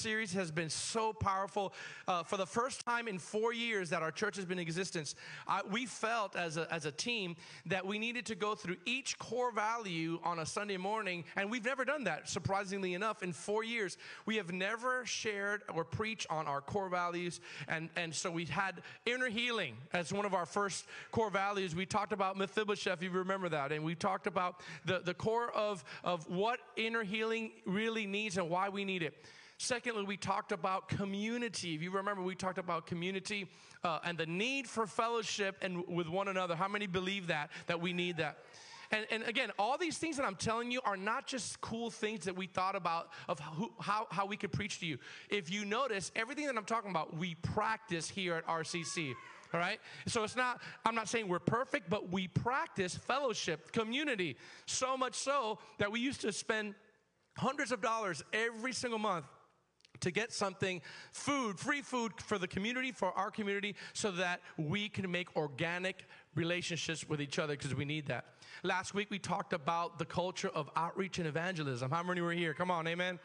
series has been so powerful. Uh, for the first time in four years that our church has been in existence, I, we felt as a, as a team that we needed to go through each core value on a Sunday morning, and we've never done that, surprisingly enough. In four years, we have never shared or preached on our core values, and, and so we had inner healing as one of our first core values. We talked about Mephibosheth, if you remember that, and we talked about the, the core of, of what inner healing really needs and why we need it. Secondly, we talked about community. If you remember, we talked about community uh, and the need for fellowship and with one another. How many believe that that we need that? And, and again, all these things that I'm telling you are not just cool things that we thought about of who, how, how we could preach to you. If you notice, everything that I'm talking about, we practice here at RCC. All right? So it's not, I'm not saying we're perfect, but we practice fellowship, community, so much so that we used to spend hundreds of dollars every single month to get something food free food for the community for our community so that we can make organic relationships with each other because we need that. Last week we talked about the culture of outreach and evangelism. How many were here? Come on amen.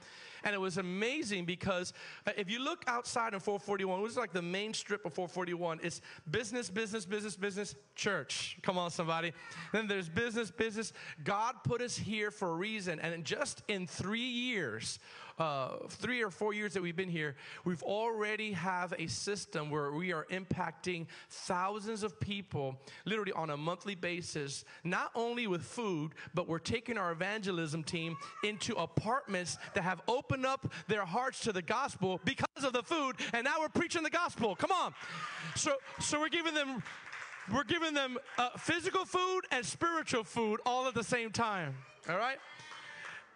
And it was amazing because uh, if you look outside in 441 which is like the main strip of 441 it's business business business business church. Come on somebody. Then there's business business. God put us here for a reason. And just in three years uh, three or four years that we've been here, we've already have a system where we are impacting thousands of people literally on a monthly basis, not only with food, but we're taking our evangelism team into apartments that have opened up their hearts to the gospel because of the food, and now we're preaching the gospel. Come on. So, so we're giving them we're giving them uh, physical food and spiritual food all at the same time. All right?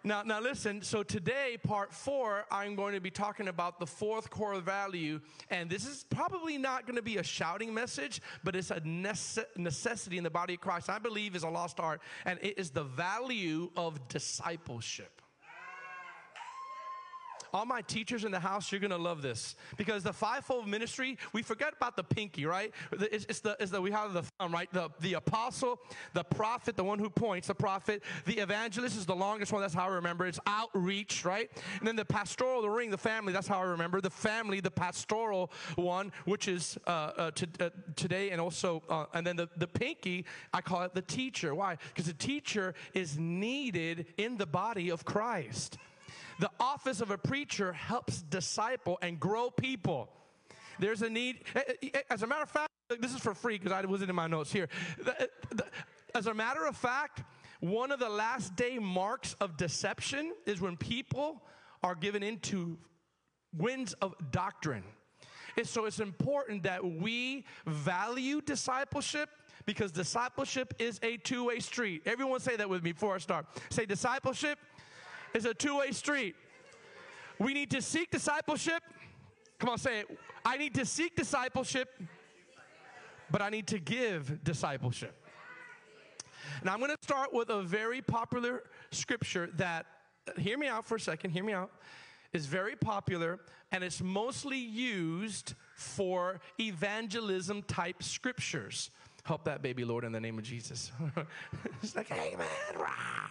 Now, now listen. So today, part four, I'm going to be talking about the fourth core value, and this is probably not going to be a shouting message, but it's a necessity in the body of Christ. I believe is a lost art, and it is the value of discipleship all my teachers in the house, you're going to love this because the fivefold ministry, we forget about the pinky, right? It's, it's the, it's the, we have the thumb, right? The, the apostle, the prophet, the one who points, the prophet, the evangelist is the longest one. That's how I remember. It's outreach, right? And then the pastoral, the ring, the family. That's how I remember. The family, the pastoral one, which is uh, uh, to, uh, today, and also, uh, and then the, the pinky, I call it the teacher. Why? Because the teacher is needed in the body of Christ. The office of a preacher helps disciple and grow people. There's a need. Eh, eh, eh, as a matter of fact, this is for free because I wasn't in my notes here. As a matter of fact, one of the last day marks of deception is when people are given into winds of doctrine. And so it's important that we value discipleship because discipleship is a two way street. Everyone say that with me before I start. Say, discipleship is a two way street. We need to seek discipleship. Come on, say it. I need to seek discipleship, but I need to give discipleship. And I'm going to start with a very popular scripture that, hear me out for a second, hear me out, is very popular and it's mostly used for evangelism type scriptures. Help that baby, Lord, in the name of Jesus. it's like, amen, rah.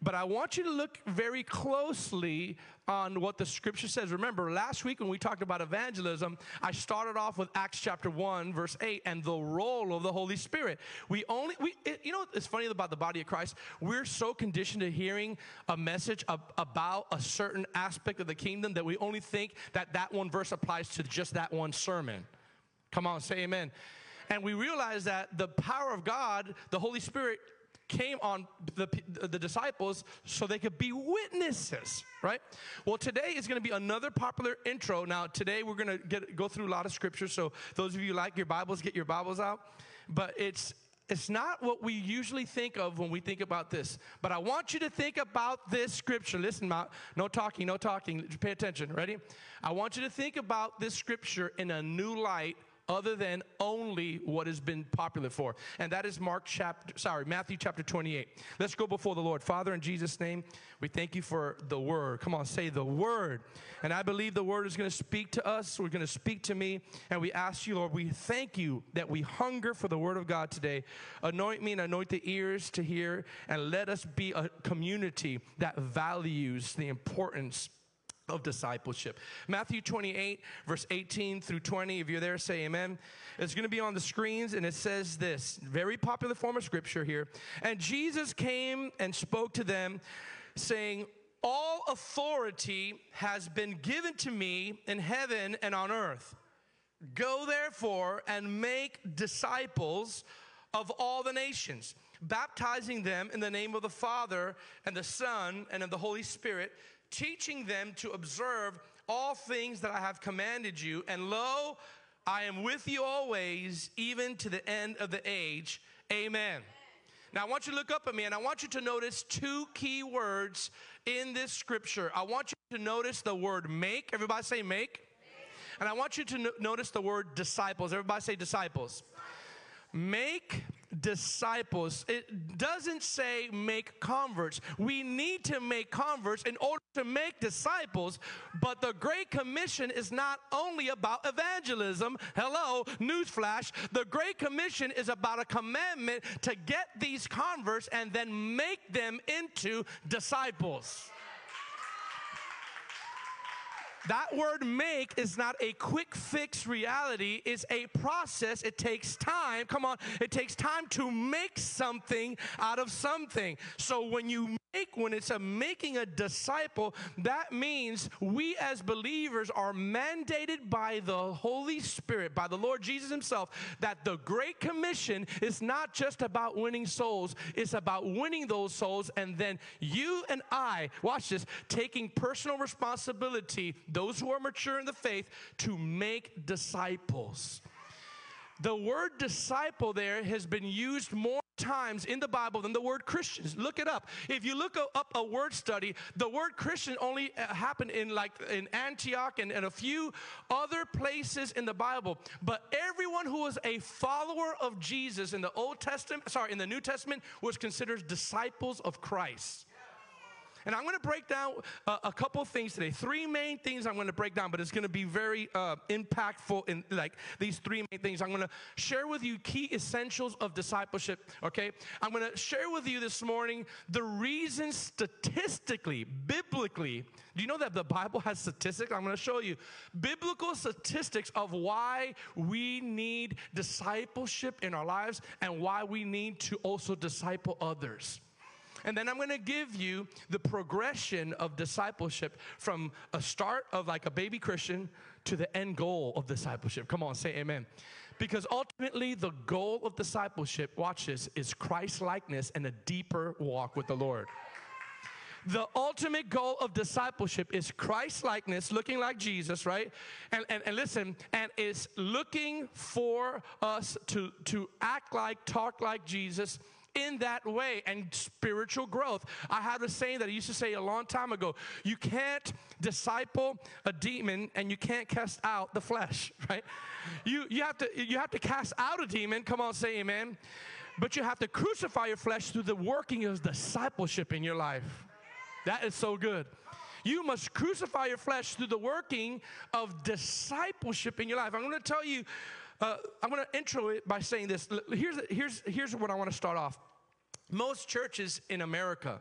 But I want you to look very closely on what the scripture says. Remember, last week when we talked about evangelism, I started off with Acts chapter 1, verse 8, and the role of the Holy Spirit. We only, we, it, you know, it's funny about the body of Christ. We're so conditioned to hearing a message of, about a certain aspect of the kingdom that we only think that that one verse applies to just that one sermon. Come on, say amen. And we realize that the power of God, the Holy Spirit, came on the, the disciples so they could be witnesses, right? Well, today is going to be another popular intro. Now, today we're going to get go through a lot of scripture. So those of you like your Bibles, get your Bibles out. But it's it's not what we usually think of when we think about this. But I want you to think about this scripture. Listen, no talking, no talking. Pay attention. Ready? I want you to think about this scripture in a new light other than only what has been popular for. And that is Mark chapter, sorry, Matthew chapter 28. Let's go before the Lord. Father, in Jesus' name, we thank you for the word. Come on, say the word. And I believe the word is going to speak to us. We're going to speak to me. And we ask you, Lord, we thank you that we hunger for the word of God today. Anoint me and anoint the ears to hear. And let us be a community that values the importance of discipleship. Matthew 28, verse 18 through 20. If you're there, say amen. It's going to be on the screens, and it says this very popular form of scripture here. And Jesus came and spoke to them, saying, All authority has been given to me in heaven and on earth. Go therefore and make disciples of all the nations, baptizing them in the name of the Father and the Son and of the Holy Spirit teaching them to observe all things that I have commanded you. And lo, I am with you always, even to the end of the age. Amen. Now, I want you to look up at me and I want you to notice two key words in this scripture. I want you to notice the word make. Everybody say make. make. And I want you to no- notice the word disciples. Everybody say disciples. Make disciples. It doesn't say make converts. We need to make converts in order to make disciples, but the Great Commission is not only about evangelism. Hello, newsflash. The Great Commission is about a commandment to get these converts and then make them into disciples. That word make is not a quick fix reality, it's a process. It takes time. Come on, it takes time to make something out of something. So when you make, when it's a making a disciple, that means we as believers are mandated by the Holy Spirit, by the Lord Jesus Himself, that the Great Commission is not just about winning souls, it's about winning those souls, and then you and I, watch this, taking personal responsibility those who are mature in the faith, to make disciples. The word disciple there has been used more times in the Bible than the word Christians. Look it up. If you look up a word study, the word Christian only uh, happened in like in Antioch and, and a few other places in the Bible. But everyone who was a follower of Jesus in the Old Testament, sorry, in the New Testament was considered disciples of Christ. And I'm going to break down uh, a couple things today. Three main things I'm going to break down, but it's going to be very uh, impactful in like these three main things. I'm going to share with you key essentials of discipleship, okay? I'm going to share with you this morning the reason statistically, biblically, do you know that the Bible has statistics? I'm going to show you biblical statistics of why we need discipleship in our lives and why we need to also disciple others. And then I'm going to give you the progression of discipleship from a start of like a baby Christian to the end goal of discipleship. Come on, say amen. Because ultimately, the goal of discipleship, watch this, is Christ likeness and a deeper walk with the Lord. The ultimate goal of discipleship is Christ likeness, looking like Jesus, right? And, and, and listen, and is looking for us to, to act like, talk like Jesus in that way and spiritual growth. I have a saying that I used to say a long time ago you can't disciple a demon and you can't cast out the flesh, right? You, you, have to, you have to cast out a demon. Come on, say amen. But you have to crucify your flesh through the working of discipleship in your life. That is so good. You must crucify your flesh through the working of discipleship in your life. I'm going to tell you uh, I'm going to intro it by saying this. Here's, here's, here's what I want to start off. Most churches in America,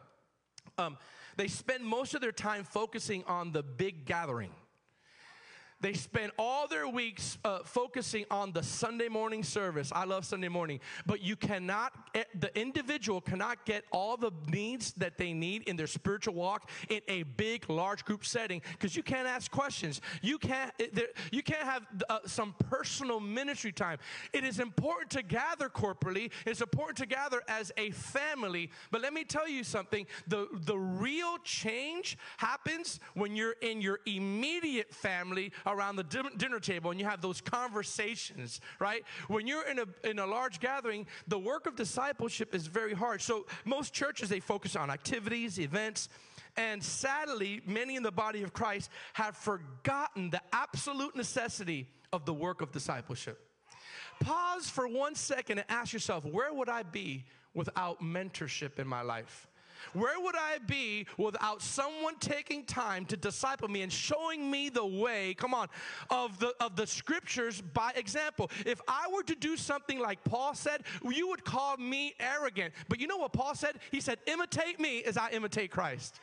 um, they spend most of their time focusing on the big gathering. They spend all their weeks uh, focusing on the Sunday morning service. I love Sunday morning, but you cannot, eh, the individual cannot get all the needs that they need in their spiritual walk in a big, large group setting because you can't ask questions. You can't, eh, you can't have uh, some personal ministry time. It is important to gather corporately. It's important to gather as a family. But let me tell you something: the the real change happens when you're in your immediate family around the dinner table and you have those conversations, right? When you're in a, in a large gathering, the work of discipleship is very hard. So most churches, they focus on activities, events, and sadly, many in the body of Christ have forgotten the absolute necessity of the work of discipleship. Pause for one second and ask yourself, where would I be without mentorship in my life? Where would I be without someone taking time to disciple me and showing me the way, come on, of the of the scriptures by example? If I were to do something like Paul said, you would call me arrogant. But you know what Paul said? He said, imitate me as I imitate Christ.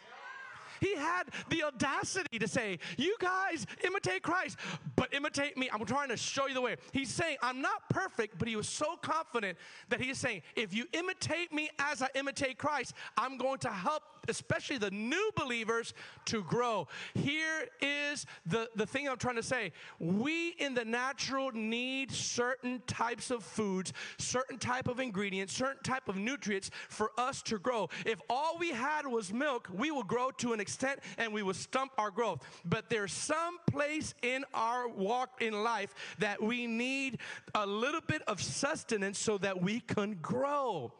He had the audacity to say, You guys imitate Christ, but imitate me. I'm trying to show you the way. He's saying, I'm not perfect, but he was so confident that he is saying, If you imitate me as I imitate Christ, I'm going to help, especially the new believers, to grow. Here is the, the thing I'm trying to say. We in the natural need certain types of foods, certain type of ingredients, certain type of nutrients for us to grow. If all we had was milk, we will grow to an extent and we will stump our growth. But there's some place in our walk in life that we need a little bit of sustenance so that we can grow.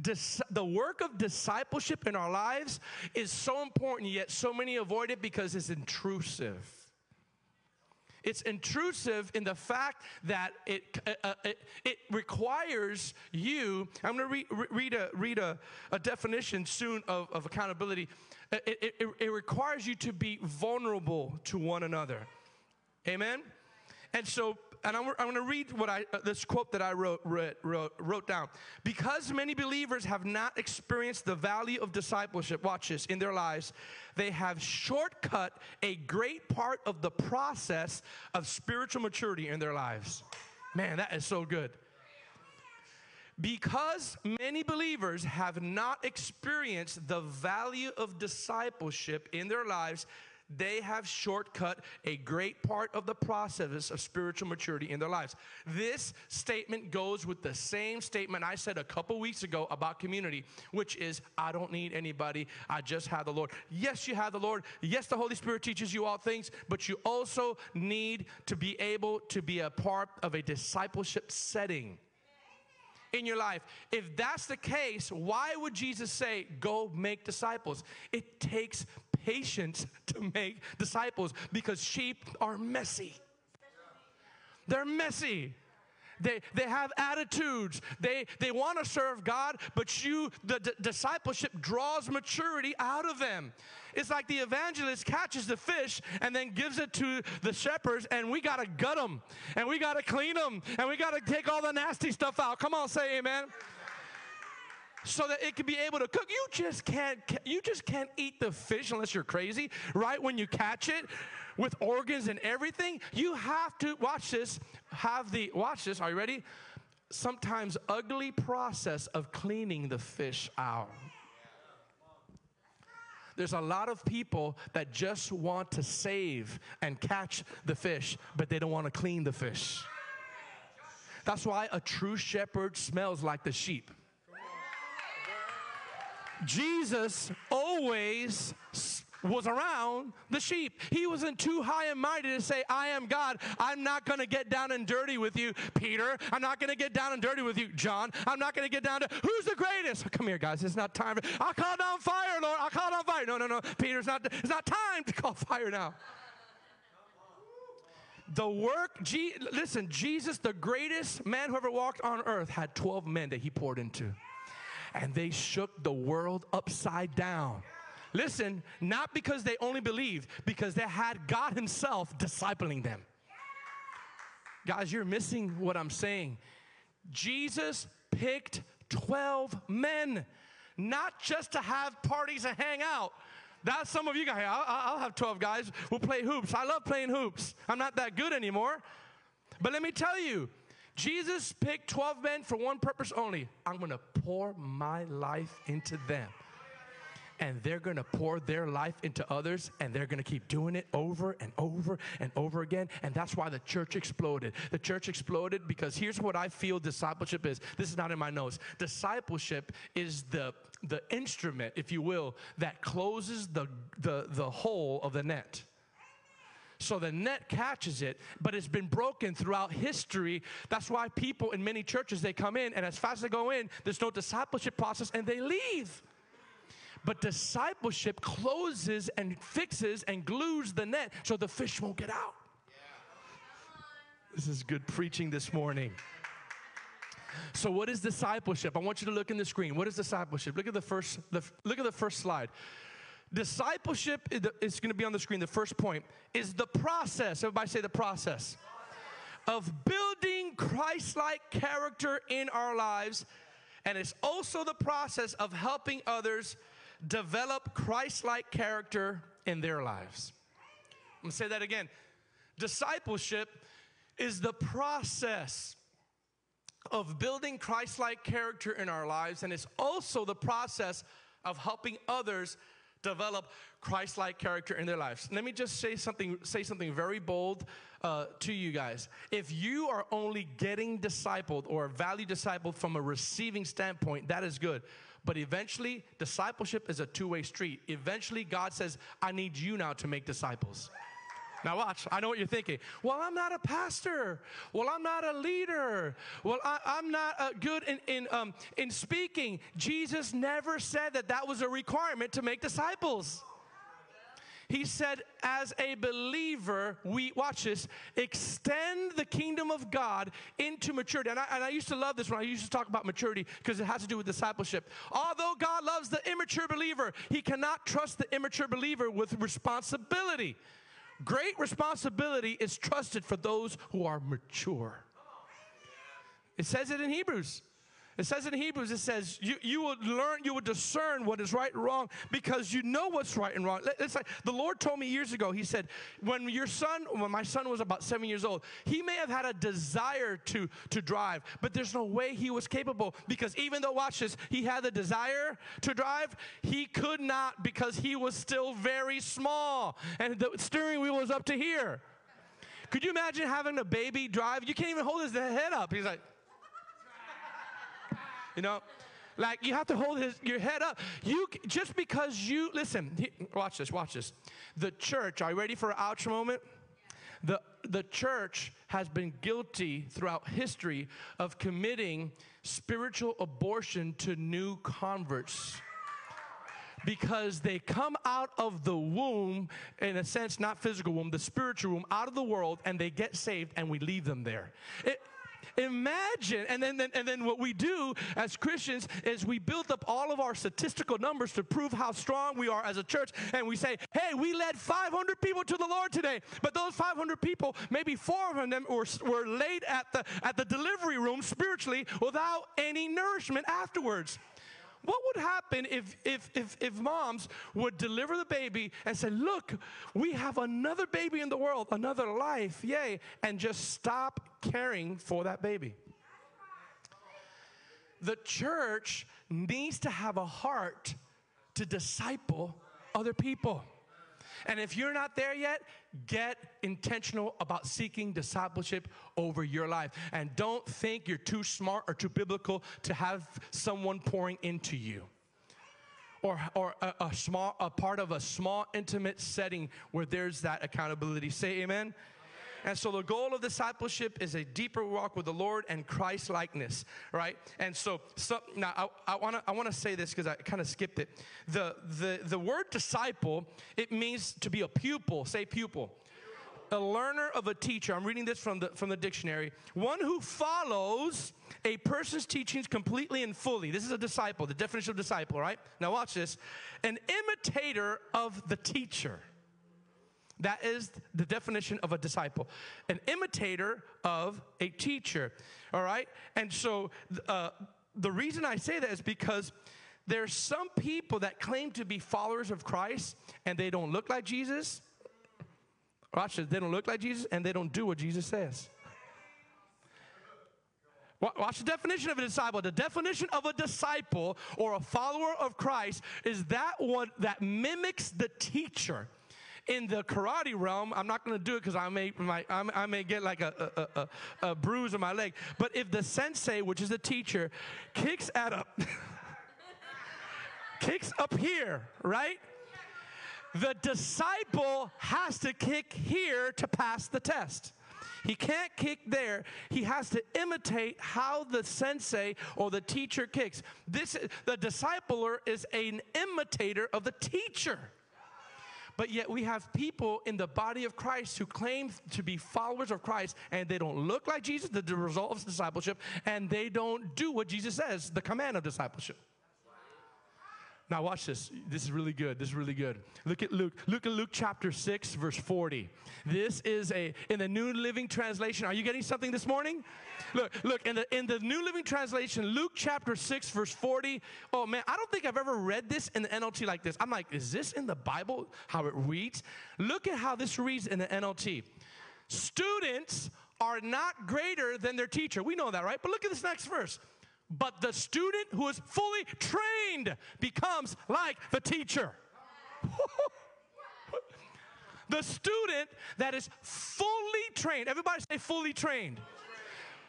Dis- the work of discipleship in our lives is so important, yet so many avoid it because it's intrusive. It's intrusive in the fact that it, uh, uh it, it, requires you. I'm going to re- read, a, read a, a definition soon of, of accountability. It, it, it requires you to be vulnerable to one another. Amen? And so, and I'm, going to read what I, uh, this quote that I wrote, wrote, wrote, wrote down. Because many believers have not experienced the value of discipleship, watch this, in their lives, they have shortcut a great part of the process of spiritual maturity in their lives. Man, that is so good. Because many believers have not experienced the value of discipleship in their lives, they have shortcut a great part of the process of spiritual maturity in their lives. This statement goes with the same statement I said a couple weeks ago about community, which is I don't need anybody, I just have the Lord. Yes, you have the Lord. Yes, the Holy Spirit teaches you all things, but you also need to be able to be a part of a discipleship setting in your life. If that's the case, why would Jesus say, Go make disciples? It takes patience to make disciples because sheep are messy. They're messy. They, they have attitudes. They, they want to serve God, but you, the d- discipleship draws maturity out of them. It's like the evangelist catches the fish and then gives it to the shepherds, and we got to gut them, and we got to clean them, and we got to take all the nasty stuff out. Come on, say amen so that it can be able to cook. You just can't you just can't eat the fish unless you're crazy, right? When you catch it with organs and everything, you have to watch this, have the watch this, are you ready? Sometimes ugly process of cleaning the fish out. There's a lot of people that just want to save and catch the fish, but they don't want to clean the fish. That's why a true shepherd smells like the sheep. Jesus always was around the sheep. He wasn't too high and mighty to say, I am God. I'm not going to get down and dirty with you, Peter. I'm not going to get down and dirty with you, John. I'm not going to get down to who's the greatest. Come here, guys. It's not time. I'll call down fire, Lord. I'll call down fire. No, no, no. Peter, it's not, it's not time to call fire now. The work, listen, Jesus, the greatest man who ever walked on earth, had 12 men that he poured into and they shook the world upside down. Listen, not because they only believed, because they had God Himself discipling them. Guys, you're missing what I'm saying. Jesus picked 12 men, not just to have parties and hang out. That's some of you guys. I'll, I'll have 12 guys. We'll play hoops. I love playing hoops. I'm not that good anymore. But let me tell you, Jesus picked 12 men for one purpose only I'm going to pour my life into them. And they're gonna pour their life into others, and they're gonna keep doing it over and over and over again. And that's why the church exploded. The church exploded because here's what I feel discipleship is. This is not in my notes. Discipleship is the the instrument, if you will, that closes the, the, the hole of the net. So the net catches it, but it's been broken throughout history. That's why people in many churches they come in and as fast as they go in, there's no discipleship process and they leave. But discipleship closes and fixes and glues the net so the fish won't get out. This is good preaching this morning. So, what is discipleship? I want you to look in the screen. What is discipleship? Look at the first. The, look at the first slide. Discipleship is going to be on the screen. The first point is the process. Everybody say the process of building Christ like character in our lives. And it's also the process of helping others develop Christ like character in their lives. I'm gonna say that again. Discipleship is the process of building Christ like character in our lives, and it's also the process of helping others develop Christ-like character in their lives. Let me just say something say something very bold uh, to you guys. If you are only getting discipled or value discipled from a receiving standpoint, that is good. But eventually, discipleship is a two-way street. Eventually, God says, "I need you now to make disciples." Now, watch. I know what you're thinking. Well, I'm not a pastor. Well, I'm not a leader. Well, I, am not uh, good in, in, um, in speaking. Jesus never said that that was a requirement to make disciples. He said, as a believer, we, watch this, extend the kingdom of God into maturity. And I, and I used to love this when I used to talk about maturity because it has to do with discipleship. Although God loves the immature believer, He cannot trust the immature believer with responsibility. Great responsibility is trusted for those who are mature. It says it in Hebrews. It says in Hebrews, it says, you, you will learn, you will discern what is right and wrong because you know what's right and wrong. It's like the Lord told me years ago, He said, when your son, when my son was about seven years old, he may have had a desire to, to drive, but there's no way he was capable because even though, watch this, he had the desire to drive, he could not because he was still very small and the steering wheel was up to here. Could you imagine having a baby drive? You can't even hold his head up. He's like, you know? Like you have to hold his, your head up. You just because you listen. Watch this. Watch this. The church. Are you ready for an ouch moment? The the church has been guilty throughout history of committing spiritual abortion to new converts because they come out of the womb, in a sense, not physical womb, the spiritual womb, out of the world, and they get saved, and we leave them there. It, Imagine, and then, then, and then what we do as Christians is we build up all of our statistical numbers to prove how strong we are as a church, and we say, hey, we led 500 people to the Lord today, but those 500 people, maybe four of them were, were laid at the, at the delivery room spiritually without any nourishment afterwards. What would happen if, if, if, if moms would deliver the baby and say, Look, we have another baby in the world, another life, yay, and just stop caring for that baby? The church needs to have a heart to disciple other people. And if you're not there yet, get intentional about seeking discipleship over your life. And don't think you're too smart or too biblical to have someone pouring into you. Or, or a, a small a part of a small intimate setting where there's that accountability. Say amen. And so the goal of discipleship is a deeper walk with the Lord and Christ likeness, right? And so, so now I, I want to I wanna say this because I kind of skipped it. The, the, the word disciple, it means to be a pupil. Say pupil a learner of a teacher. I'm reading this from the, from the dictionary. One who follows a person's teachings completely and fully. This is a disciple, the definition of disciple, right? Now, watch this. An imitator of the teacher. That is the definition of a disciple an imitator of a teacher. All right? And so uh, the reason I say that is because there's some people that claim to be followers of Christ and they don't look like Jesus. Watch this, they don't look like Jesus and they don't do what Jesus says. Watch the definition of a disciple. The definition of a disciple or a follower of Christ is that one that mimics the teacher in the karate realm, I'm not going to do it because I may, my, I may get like a, a, a, a bruise on my leg. But if the sensei, which is the teacher, kicks at a, kicks up here, right? The disciple has to kick here to pass the test. He can't kick there. He has to imitate how the sensei or the teacher kicks. This the discipler is an imitator of the teacher. But yet we have people in the body of Christ who claim to be followers of Christ and they don't look like Jesus, the, result of discipleship, and they don't do what Jesus says, the command of discipleship. Now watch this. This is really good. This is really good. Look at Luke. Look at Luke chapter 6 verse 40. This is a in the New Living Translation. Are you getting something this morning? Look, look in the in the New Living Translation, Luke chapter 6 verse 40. Oh man, I don't think I've ever read this in the NLT like this. I'm like, is this in the Bible how it reads? Look at how this reads in the NLT. Students are not greater than their teacher. We know that, right? But look at this next verse. But the student who is fully trained becomes like the teacher. the student that is fully trained, everybody say fully trained.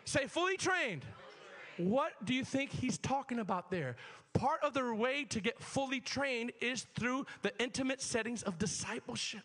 Say fully trained. What do you think he's talking about there? Part of the way to get fully trained is through the intimate settings of discipleship.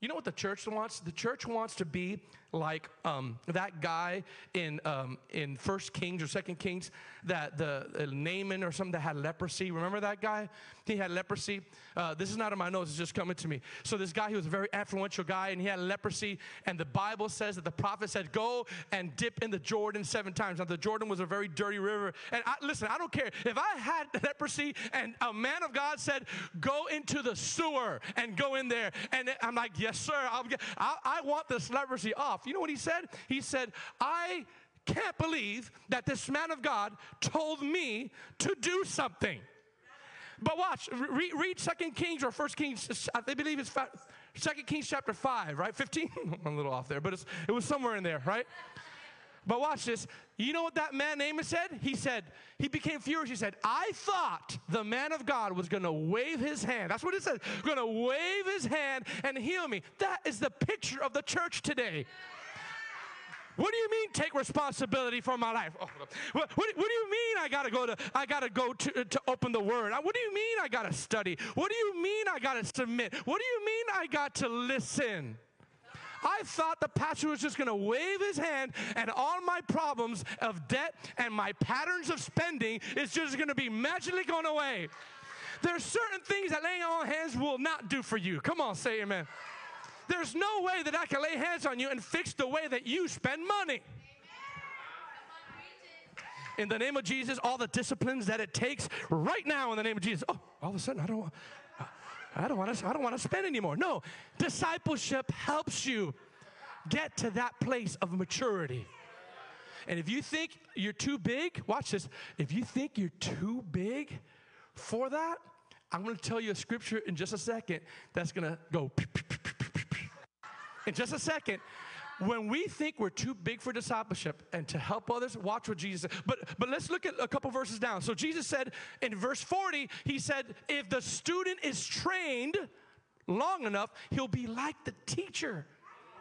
You know what the church wants? The church wants to be like um, that guy in um, in First Kings or Second Kings that the uh, Naaman or something that had leprosy. Remember that guy? He had leprosy. Uh, this is not in my notes; it's just coming to me. So this guy, he was a very influential guy, and he had leprosy. And the Bible says that the prophet said, "Go and dip in the Jordan seven times." Now the Jordan was a very dirty river. And I, listen, I don't care if I had leprosy, and a man of God said, "Go into the sewer and go in there," and I'm like, "Yes, sir. Get, I, I want this leprosy off." You know what he said? He said, I can't believe that this man of God told me to do something. But watch, read, read 2 Kings or 1 Kings, I believe it's 2 Kings chapter 5, right? 15? I'm a little off there, but it was somewhere in there, right? But watch this. You know what that man Amos said? He said, he became furious. He said, I thought the man of God was going to wave his hand. That's what it says. Going to wave his hand and heal me. That is the picture of the church today. What do you mean take responsibility for my life? Oh, what, what, what, do you mean I gotta go to I gotta go to, to open the word? What do you mean I gotta study? What do you mean I gotta submit? What do you mean I got to listen? I thought the pastor was just going to wave his hand and all my problems of debt and my patterns of spending is just going to be magically going away. There's certain things that laying on hands will not do for you. Come on, say amen. There's no way that I can lay hands on you and fix the way that you spend money. In the name of Jesus, all the disciplines that it takes right now in the name of Jesus. Oh, all of a sudden, I don't, I don't want to, I don't want to spend anymore. No, discipleship helps you get to that place of maturity. And if you think you're too big, watch this. If you think you're too big for that, I'm going to tell you a scripture in just a second that's going to go in just a second when we think we're too big for discipleship and to help others, watch what Jesus said. But but let's look at a couple verses down. So Jesus said in verse 40, he said, if the student is trained long enough, he'll be like the teacher.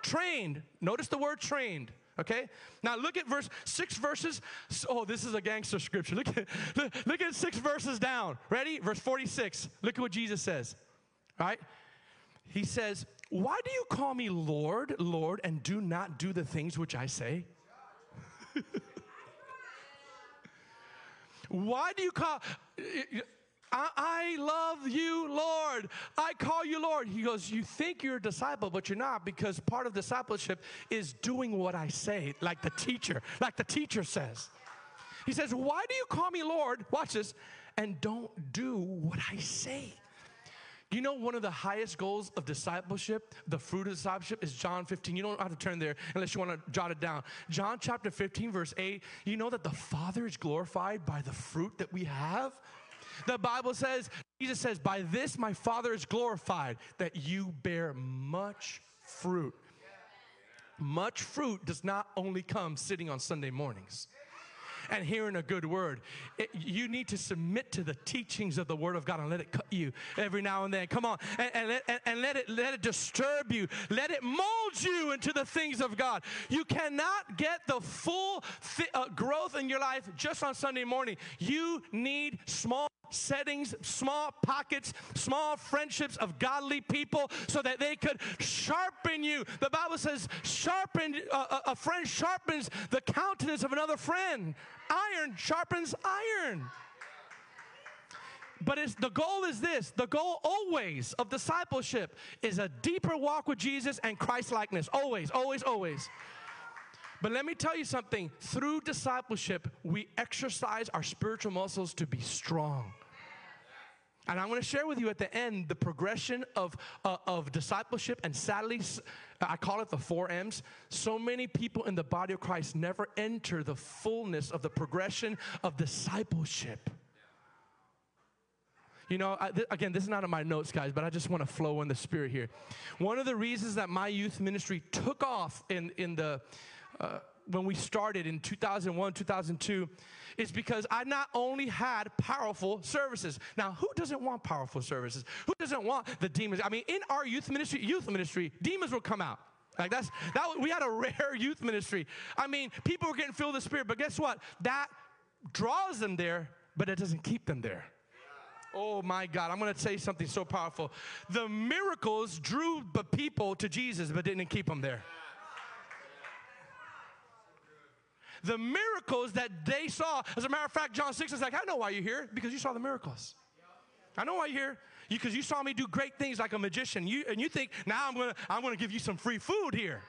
Trained. Notice the word trained. Okay? Now look at verse six verses. Oh, this is a gangster scripture. Look at look at six verses down. Ready? Verse 46. Look at what Jesus says. All right? He says, Why do you call me Lord, Lord, and do not do the things which I say? Why do you call? I, love you, Lord. I call you Lord. He goes, You think you're a disciple, but you're not because part of discipleship is doing what I say, like the teacher, like the teacher says. He says, Why do you call me Lord? Watch this, and don't do what I say. You know, one of the highest goals of discipleship, the fruit of discipleship, is John 15. You don't have to turn there unless you want to jot it down. John chapter 15, verse 8, you know that the Father is glorified by the fruit that we have? The Bible says, Jesus says, By this my Father is glorified, that you bear much fruit. Much fruit does not only come sitting on Sunday mornings and hearing a good word. It, you need to submit to the teachings of the word of God and let it cut you every now and then. Come on, and, and, let, and, and let, it, let it disturb you. Let it mold you into the things of God. You cannot get the full th- uh, growth in your life just on Sunday morning. You need small settings, small pockets, small friendships of godly people so that they could sharpen you. The Bible says, sharpen, uh, a friend sharpens the countenance of another friend. Iron sharpens iron. but it's the goal is this the goal always of discipleship is a deeper walk with Jesus and Christ likeness. Always, always, always. But let me tell you something through discipleship, we exercise our spiritual muscles to be strong. And I'm going to share with you at the end the progression of, uh, of discipleship. And sadly, I call it the four M's. So many people in the body of Christ never enter the fullness of the progression of discipleship. You know, I, th- again, this is not in my notes, guys, but I just want to flow in the spirit here. One of the reasons that my youth ministry took off in, in the, uh, when we started in 2001, 2002, is because I not only had powerful services. Now, who doesn't want powerful services? Who doesn't want the demons? I mean, in our youth ministry, youth ministry, demons will come out. Like that's that we had a rare youth ministry. I mean, people were getting filled with the spirit, but guess what? That draws them there, but it doesn't keep them there. Oh my God, I'm gonna say something so powerful. The miracles drew the people to Jesus, but didn't keep them there. The miracles that they saw. As a matter of fact, John 6 is like, I know why you're here, because you saw the miracles. I know why you're here. Because you, you, saw me do great things like a magician. You, and you think, now I'm gonna, I'm gonna give you some free food here.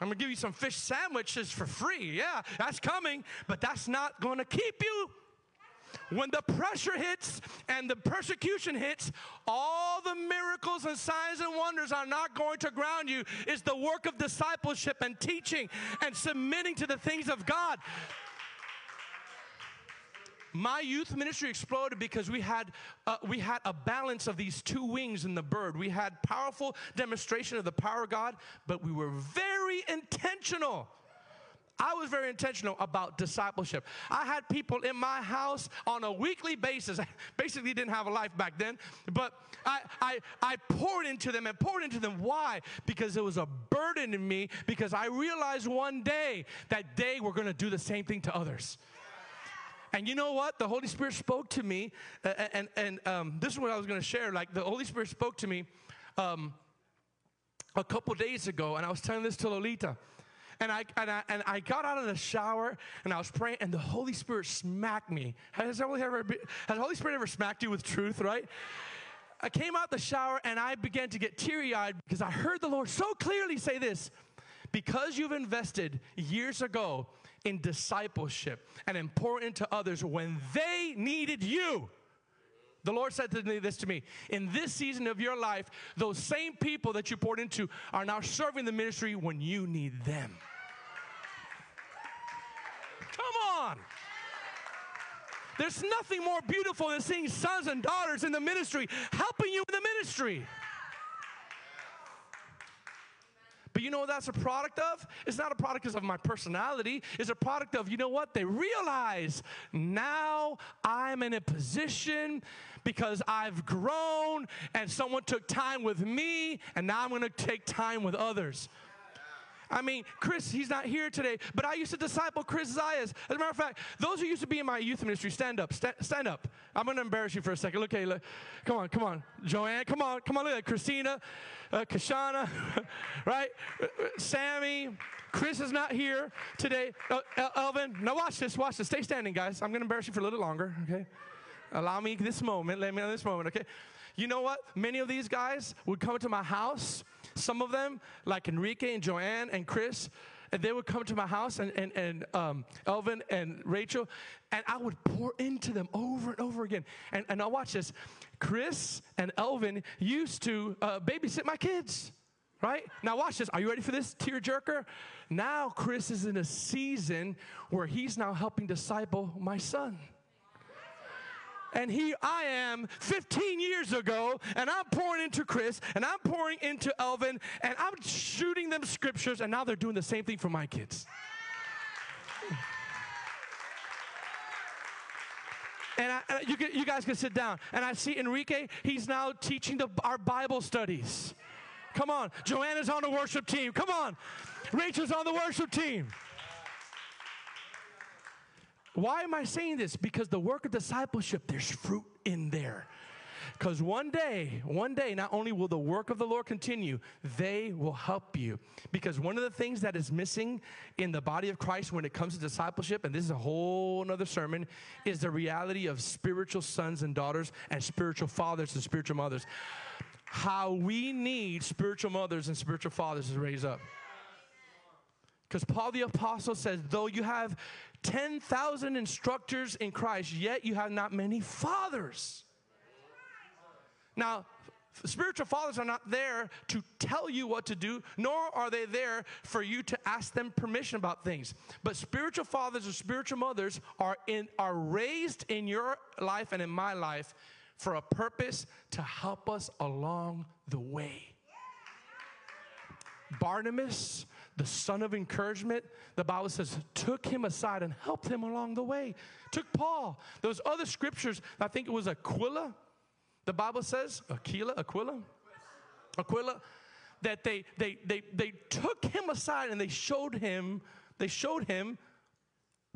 I'm gonna give you some fish sandwiches for free. Yeah, that's coming, but that's not gonna keep you. When the pressure hits and the persecution hits, all the miracles and signs and wonders are not going to ground you. It's the work of discipleship and teaching and submitting to the things of God. My youth ministry exploded because we had uh, we had a balance of these two wings in the bird. We had powerful demonstration of the power of God, but we were very intentional I was very intentional about discipleship. I had people in my house on a weekly basis. I Basically, didn't have a life back then, but I, I, I poured into them and poured into them. Why? Because it was a burden in me, because I realized one day that they were going to do the same thing to others. And you know what? The Holy Spirit spoke to me, uh, and, and um, this is what I was going to share. Like, the Holy Spirit spoke to me um, a couple days ago, and I was telling this to Lolita. And I, and, I, and I got out of the shower and I was praying, and the Holy Spirit smacked me. Has, ever, has the Holy Spirit ever smacked you with truth, right? I came out the shower and I began to get teary eyed because I heard the Lord so clearly say this because you've invested years ago in discipleship and important to others when they needed you. The Lord said to me, this to me in this season of your life, those same people that you poured into are now serving the ministry when you need them. Come on. There's nothing more beautiful than seeing sons and daughters in the ministry helping you in the ministry. But you know what that's a product of? It's not a product of my personality. It's a product of, you know what? They realize now I'm in a position because I've grown and someone took time with me, and now I'm going to take time with others. I mean, Chris, he's not here today, but I used to disciple Chris Zayas. As a matter of fact, those who used to be in my youth ministry, stand up, stand, stand up. I'm going to embarrass you for a second. Look, hey, look. come on, come on. Joanne, come on, come on, look at Christina, uh, Kashana, right? Uh, uh, Sammy, Chris is not here today. Uh, Elvin, now watch this, watch this. Stay standing, guys. I'm going to embarrass you for a little longer, okay? Allow me this moment, let me know this moment, okay? You know what? Many of these guys would come to my house some of them, like Enrique and Joanne and Chris, and they would come to my house and, and, and um, Elvin and Rachel, and I would pour into them over and over again. And, and now watch this. Chris and Elvin used to uh, babysit my kids, right? Now watch this. Are you ready for this tear jerker? Now Chris is in a season where he's now helping disciple my son and here I am 15 years ago, and I'm pouring into Chris, and I'm pouring into Elvin, and I'm shooting them scriptures, and now they're doing the same thing for my kids. And, I, and you, can, you, guys can sit down. And I see Enrique, he's now teaching the, our Bible studies. Come on. Joanna's on the worship team. Come on. Rachel's on the worship team. Why am I saying this? Because the work of discipleship, there's fruit in there. Because one day, one day, not only will the work of the Lord continue, they will help you. Because one of the things that is missing in the body of Christ when it comes to discipleship, and this is a whole other sermon, is the reality of spiritual sons and daughters and spiritual fathers and spiritual mothers. How we need spiritual mothers and spiritual fathers to raise up. Because Paul the Apostle says, though you have 10,000 instructors in Christ, yet you have not many fathers. Now, spiritual fathers are not there to tell you what to do, nor are they there for you to ask them permission about things. But spiritual fathers or spiritual mothers are in are raised in your life and in my life for a purpose to help us along the way. Barnabas, the son of encouragement, the Bible says, took him aside and helped him along the way. Took Paul. Those other scriptures, I think it was Aquila, the Bible says, Aquila, Aquila, Aquila, that they, they, they, they took him aside and they showed him, they showed him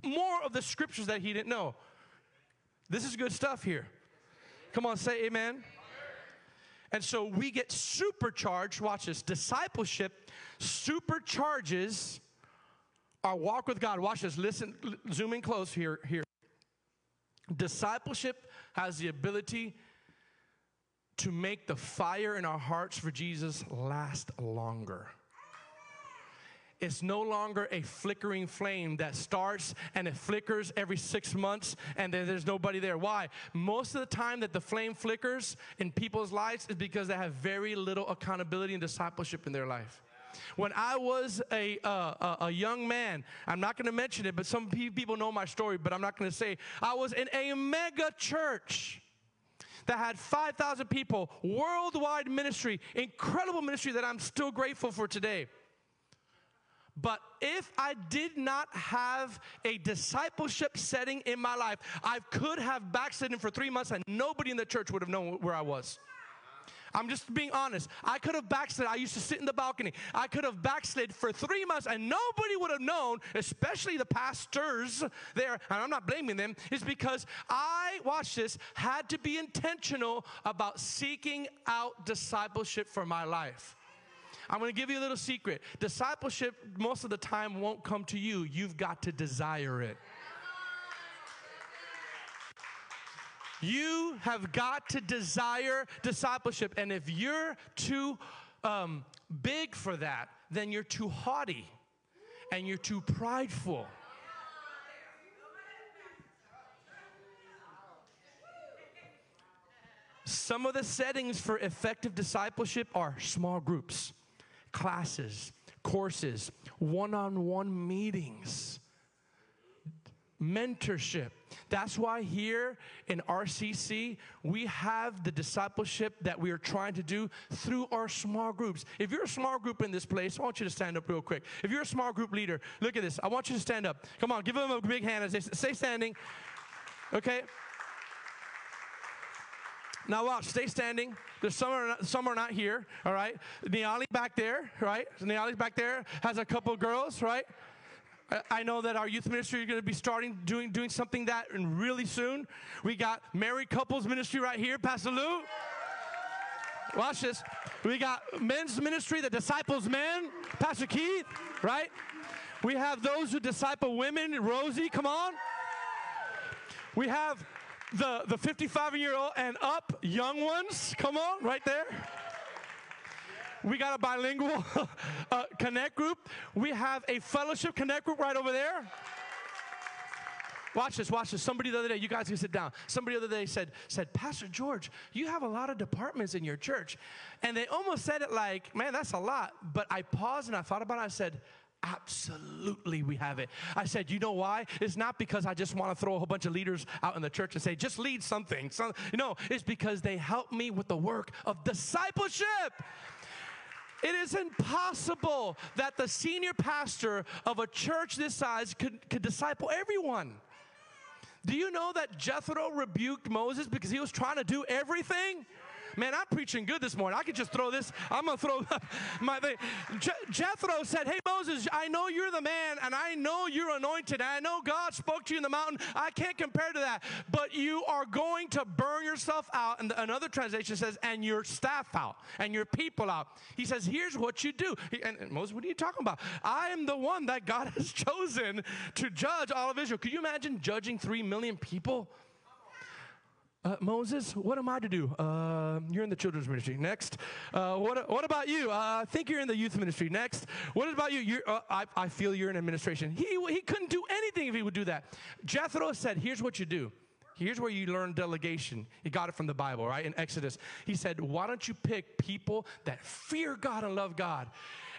more of the scriptures that he didn't know. This is good stuff here. Come on, say amen. And so we get supercharged. Watch this. Discipleship supercharges our walk with God. Watch this. Listen, zoom in close here. Here. Discipleship has the ability to make the fire in our hearts for Jesus last longer. It's no longer a flickering flame that starts and it flickers every six months and then there's nobody there. Why? Most of the time that the flame flickers in people's lives is because they have very little accountability and discipleship in their life. When I was a, uh, a, a, young man, I'm not going to mention it, but some people know my story, but I'm not going to say, I was in a mega church that had 5,000 people, worldwide ministry, incredible ministry that I'm still grateful for today. But if I did not have a discipleship setting in my life, I could have backslidden for three months and nobody in the church would have known where I was. I'm just being honest. I could have backslid. I used to sit in the balcony. I could have backslid for three months and nobody would have known, especially the pastors there, and I'm not blaming them, is because I, watch this, had to be intentional about seeking out discipleship for my life. I'm going to give you a little secret. Discipleship, most of the time, won't come to you. You've got to desire it. You have got to desire discipleship. And if you're too um, big for that, then you're too haughty and you're too prideful. Some of the settings for effective discipleship are small groups, classes, courses, one on one meetings, mentorship. That's why here in RCC, we have the discipleship that we are trying to do through our small groups. If you're a small group in this place, I want you to stand up real quick. If you're a small group leader, look at this. I want you to stand up. Come on, give them a big hand and say, stay standing. Okay? Now watch, stay standing. There's some are not, some are not here, all right? Niali back there, right? Niali's back there, has a couple girls, right? I know that our youth ministry is going to be starting doing doing something that and really soon. We got married couples ministry right here, Pastor Lou. Watch this. We got men's ministry that disciples men, Pastor Keith, right? We have those who disciple women, Rosie, come on. We have the the 55 year old and up young ones, come on, right there. We got a bilingual uh, connect group. We have a fellowship connect group right over there. Watch this, watch this. Somebody the other day, you guys can sit down. Somebody the other day said, said, Pastor George, you have a lot of departments in your church. And they almost said it like, man, that's a lot. But I paused and I thought about it. I said, Absolutely, we have it. I said, you know why? It's not because I just want to throw a whole bunch of leaders out in the church and say, just lead something. So, no, it's because they help me with the work of discipleship. It is impossible that the senior pastor of a church this size could, could disciple everyone. Do you know that Jethro rebuked Moses because he was trying to do everything? Man, I'm preaching good this morning. I could just throw this. I'm gonna throw my thing. Je- Jethro said, "Hey Moses, I know you're the man, and I know you're anointed. I know God spoke to you in the mountain. I can't compare to that. But you are going to burn yourself out." And another translation says, "And your staff out, and your people out." He says, "Here's what you do." And, and Moses, what are you talking about? I am the one that God has chosen to judge all of Israel. Could you imagine judging three million people? Uh, Moses, what am I to do? Uh, you're in the children's ministry. Next. Uh, what, what about you? I think you're in the youth ministry. Next. What about you? Uh, I, I feel you're in administration. He, he couldn't do anything if he would do that. Jethro said, Here's what you do. Here's where you learn delegation. He got it from the Bible, right? In Exodus. He said, Why don't you pick people that fear God and love God?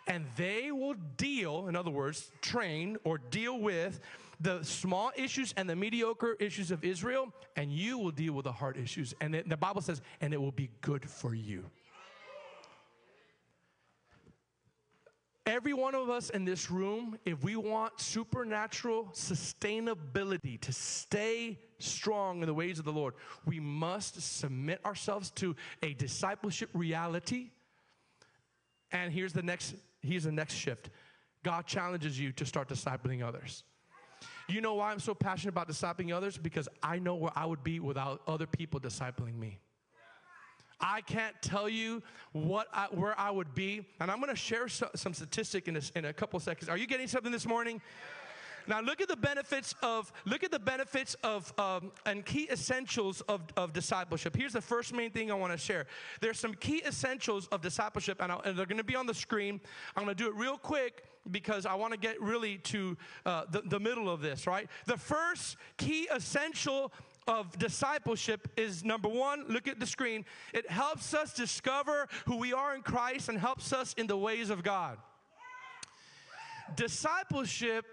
And they will deal, in other words, train or deal with the small issues and the mediocre issues of Israel, and you will deal with the hard issues. And it, the Bible says, and it will be good for you. Every one of us in this room, if we want supernatural sustainability to stay strong in the ways of the Lord, we must submit ourselves to a discipleship reality. And here's the next, here's the next shift. God challenges you to start discipling others. You know why I'm so passionate about discipling others? Because I know where I would be without other people discipling me. I can't tell you what I, where I would be, and I'm going to share so, some statistic in, this, in a couple seconds. Are you getting something this morning? Now look at the benefits of look at the benefits of um, and key essentials of, of discipleship. Here's the first main thing I want to share. There's some key essentials of discipleship, and, and they're going to be on the screen. I'm going to do it real quick because I want to get really to uh, the, the middle of this. Right. The first key essential of discipleship is number one, look at the screen. It helps us discover who we are in Christ and helps us in the ways of God. Discipleship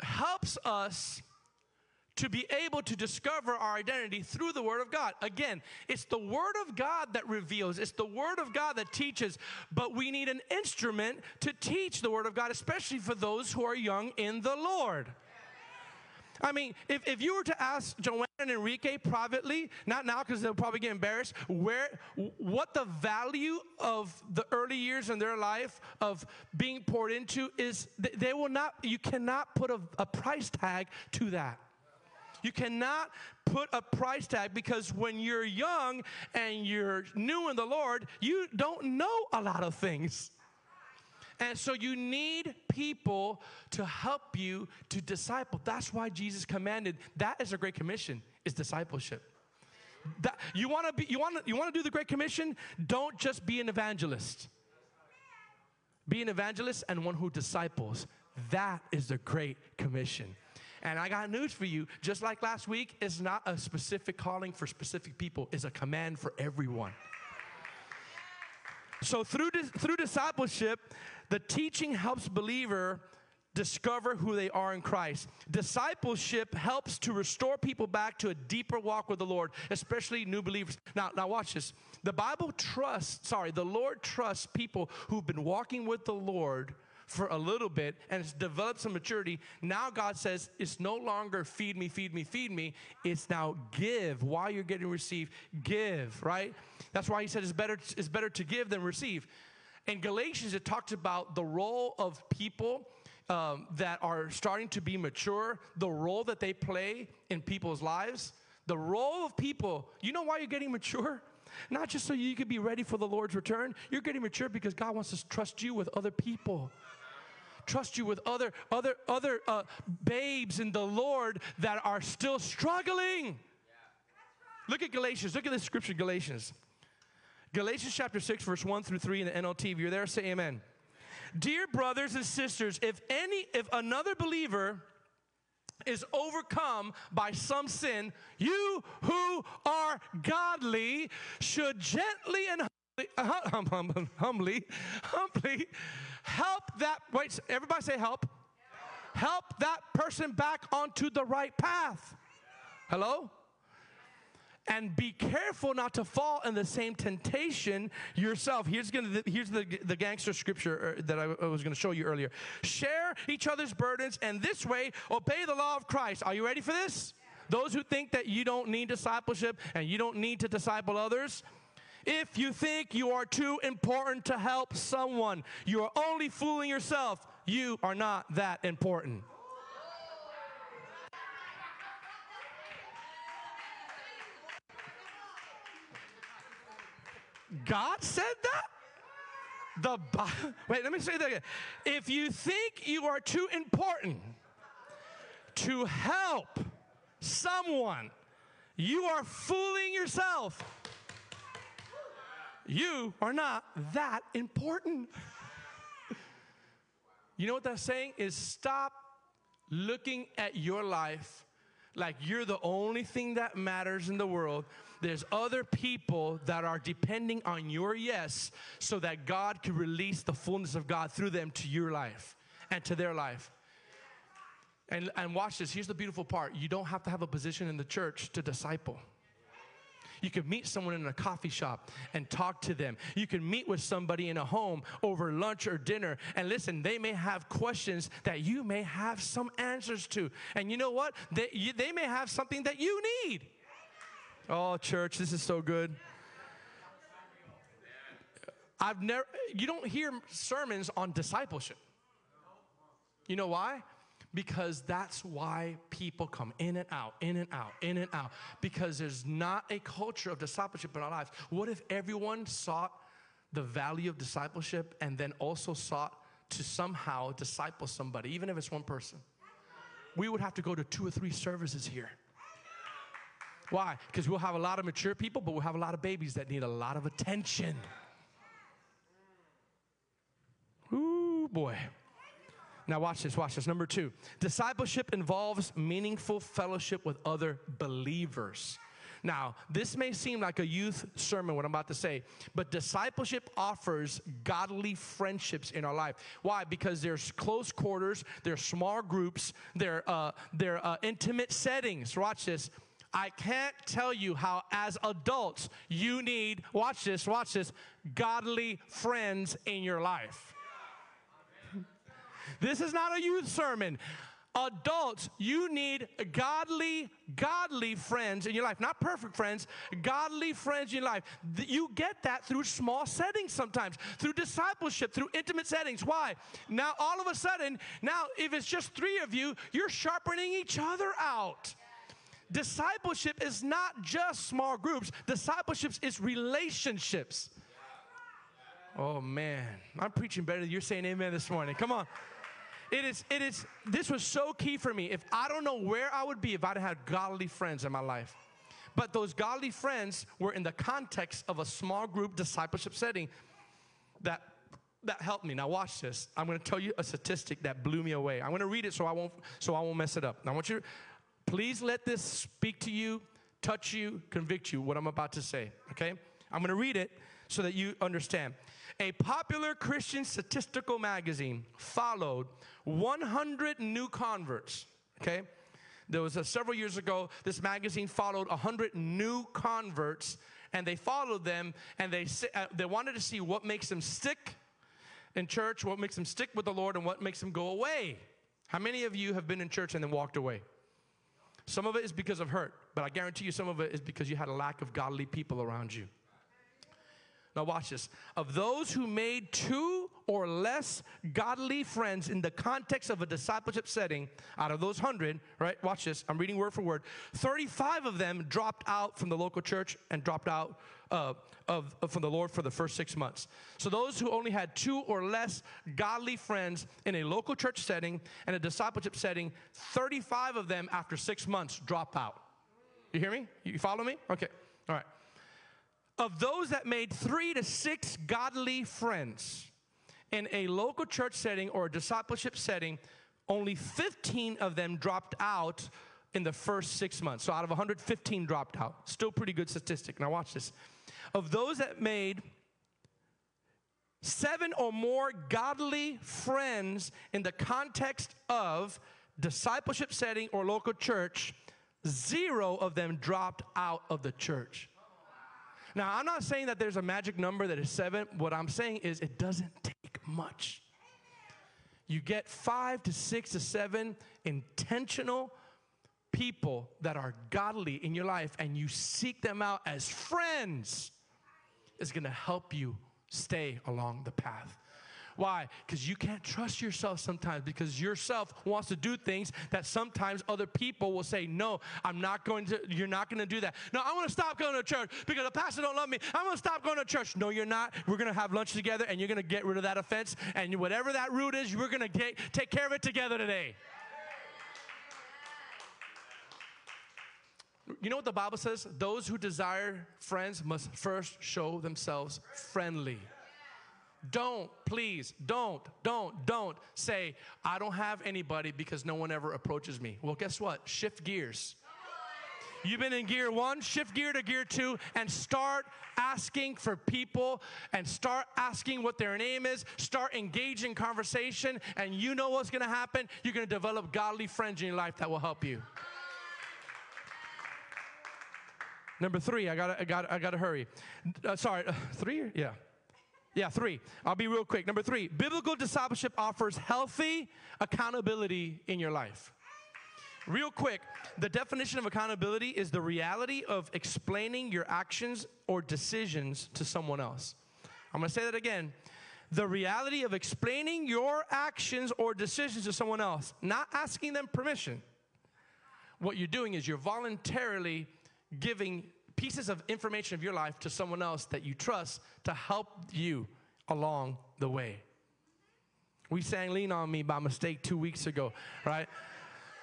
helps us to be able to discover our identity through the Word of God. Again, it's the Word of God that reveals, it's the Word of God that teaches, but we need an instrument to teach the Word of God, especially for those who are young in the Lord. I mean, if, if you were to ask Joanne and Enrique privately, not now because they'll probably get embarrassed, where what the value of the early years in their life of being poured into is, they will not, you cannot put a, a price tag to that. You cannot put a price tag because when you're young and you're new in the Lord, you don't know a lot of things. And so you need people to help you to disciple. That's why Jesus commanded that is a great commission is discipleship. That, you want to be you want you want to do the great commission? Don't just be an evangelist. Be an evangelist and one who disciples. That is the great commission. And I got news for you. Just like last week, it's not a specific calling for specific people, it's a command for everyone. So through through discipleship, the teaching helps believer discover who they are in Christ. Discipleship helps to restore people back to a deeper walk with the Lord, especially new believers. Now, now watch this. The Bible trusts, sorry, the Lord trusts people who've been walking with the Lord for a little bit and it's developed some maturity. Now God says it's no longer feed me, feed me, feed me. It's now give while you're getting received. Give, right? That's why he said it's better, it's better to give than receive. In Galatians, it talks about the role of people um, that are starting to be mature, the role that they play in people's lives. The role of people, you know why you're getting mature? Not just so you can be ready for the Lord's return. You're getting mature because God wants to trust you with other people trust you with other other other uh, babes in the Lord that are still struggling. Yeah. Look at Galatians. Look at this scripture, Galatians. Galatians chapter 6, verse 1 through 3 in the NLT. If you're there, say amen. Dear brothers and sisters, if any, if another believer is overcome by some sin, you who are godly should gently and humbly, hum, humbly, humbly help that. Wait, everybody say help. Help that person back onto the right path. Hello? and be careful not to fall in the same temptation yourself. Here's, gonna, here's the, the gangster scripture uh, that I, was going to show you earlier. Share each other's burdens, and this way obey the law of Christ. Are you ready for this? Those who think that you don't need discipleship and you don't need to disciple others, if you think you are too important to help someone, you are only fooling yourself. You are not that important. God said that? The wait, let me say that again. If you think you are too important to help someone, you are fooling yourself. You are not that important. You know what that's saying? Is stop looking at your life like you're the only thing that matters in the world. There's other people that are depending on your yes so that God can release the fullness of God through them to your life and to their life. And, and watch this. Here's the beautiful part. You don't have to have a position in the church to disciple. You could meet someone in a coffee shop and talk to them. You can meet with somebody in a home over lunch or dinner. And listen, they may have questions that you may have some answers to. And you know what? They, you, they may have something that you need. Oh, church, this is so good. I've never, you don't hear sermons on discipleship. You know why? Because that's why people come in and out, in and out, in and out, because there's not a culture of discipleship in our lives. What if everyone sought the value of discipleship and then also sought to somehow disciple somebody, even if it's one person? We would have to go to two or three services here. Why? Because we'll have a lot of mature people, but we'll have a lot of babies that need a lot of attention. Ooh, boy. Now, watch this, watch this. Number two, discipleship involves meaningful fellowship with other believers. Now, this may seem like a youth sermon, what I'm about to say, but discipleship offers godly friendships in our life. Why? Because there's close quarters, there's small groups, there uh, are uh, intimate settings. Watch this. I can't tell you how, as adults, you need, watch this, watch this, godly friends in your life. This is not a youth sermon. Adults, you need godly, godly friends in your life. Not perfect friends, godly friends in your life. You get that through small settings sometimes, through discipleship, through intimate settings. Why? Now, all of a sudden, now, if it's just three of you, you're sharpening each other out. Discipleship is not just small groups, discipleship is relationships. Oh man, I'm preaching better than you're saying amen this morning. Come on. It is, it is, this was so key for me. If I don't know where I would be if I'd had godly friends in my life. But those godly friends were in the context of a small group discipleship setting that that helped me. Now watch this. I'm going to tell you a statistic that blew me away. I'm going to read it so I won't so I won't mess it up. Now I want you please let this speak to you, touch you, convict you what I'm about to say, okay? I'm going to read it so that you understand. A popular Christian statistical magazine followed 100 new converts, okay? There was a, several years ago, this magazine followed 100 new converts, and they followed them, and they, uh, they wanted to see what makes them stick in church, what makes them stick with the Lord, and what makes them go away. How many of you have been in church and then walked away? Some of it is because of hurt, but I guarantee you some of it is because you had a lack of godly people around you. Now, watch this. Of those who made two or less godly friends in the context of a discipleship setting, out of those hundred, right? Watch this. I'm reading word for word. 35 of them dropped out from the local church and dropped out uh, of, of, from the Lord for the first six months. So, those who only had two or less godly friends in a local church setting and a discipleship setting, 35 of them after six months drop out. You hear me? You follow me? Okay. All right of those that made three to six godly friends in a local church setting or a discipleship setting, only 15 of them dropped out in the first six months. So out of 115 dropped out. Still pretty good statistic. Now watch this. Of those that made seven or more godly friends in the context of discipleship setting or local church, zero of them dropped out of the church. Now, I'm not saying that there's a magic number that is seven. What I'm saying is it doesn't take much. You get five to six to seven intentional people that are godly in your life and you seek them out as friends is to help you stay along the path. Why? Because you can't trust yourself sometimes because yourself wants to do things that sometimes other people will say, No, I'm not going to, you're not going to do that. No, I want to stop going to church because the pastor don't love me. I'm going to stop going to church. No, you're not. We're going to have lunch together and you're going to get rid of that offense. And whatever that root is, we're going to take care of it together today. You know what the Bible says? Those who desire friends must first show themselves friendly. Don't, please, don't, don't, don't say, I don't have anybody because no one ever approaches me. Well, guess what? Shift gears. You've been in gear one, shift gear to gear two, and start asking for people and start asking what their name is. Start engaging conversation, and you know what's gonna happen? You're gonna develop godly friends in your life that will help you. Number three, I gotta, I gotta, I gotta hurry. Uh, sorry, uh, three? Yeah. Yeah, three. I'll be real quick. Number three, biblical discipleship offers healthy accountability in your life. Real quick, the definition of accountability is the reality of explaining your actions or decisions to someone else. I'm gonna say that again. The reality of explaining your actions or decisions to someone else, not asking them permission. What you're doing is you're voluntarily giving pieces of information of your life to someone else that you trust to help you along the way. We sang Lean on Me by mistake two weeks ago, right?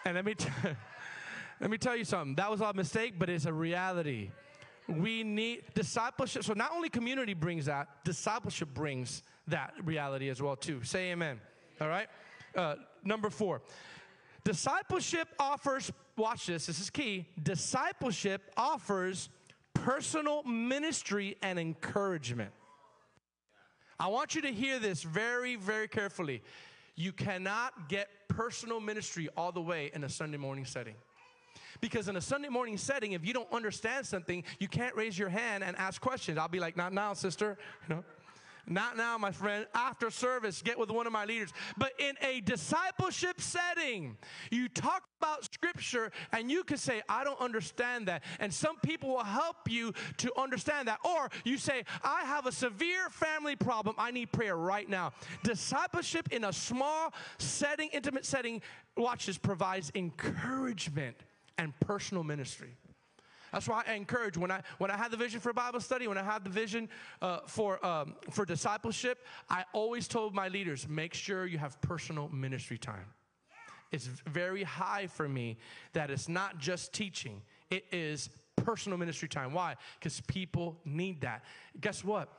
And let me, t- let me tell you something. That was a mistake, but it's a reality. We need discipleship. So not only community brings that, discipleship brings that reality as well too. Say amen. All right? Uh, number four, discipleship offers watch this, this is key. Discipleship offers personal ministry and encouragement. I want you to hear this very, very carefully. You cannot get personal ministry all the way in a Sunday morning setting. Because in a Sunday morning setting, if you don't understand something, you can't raise your hand and ask questions. I'll be like, not now, sister. You know? Not now, my friend. After service, get with one of my leaders. But in a discipleship setting, you talk about scripture and you can say, I don't understand that. And some people will help you to understand that. Or you say, I have a severe family problem. I need prayer right now. Discipleship in a small setting, intimate setting, watch this, provides encouragement and personal ministry. That's why I encourage when I when I had the vision for Bible study, when I had the vision uh, for um, for discipleship, I always told my leaders, make sure you have personal ministry time. It's very high for me that it's not just teaching; it is personal ministry time. Why? Because people need that. Guess what?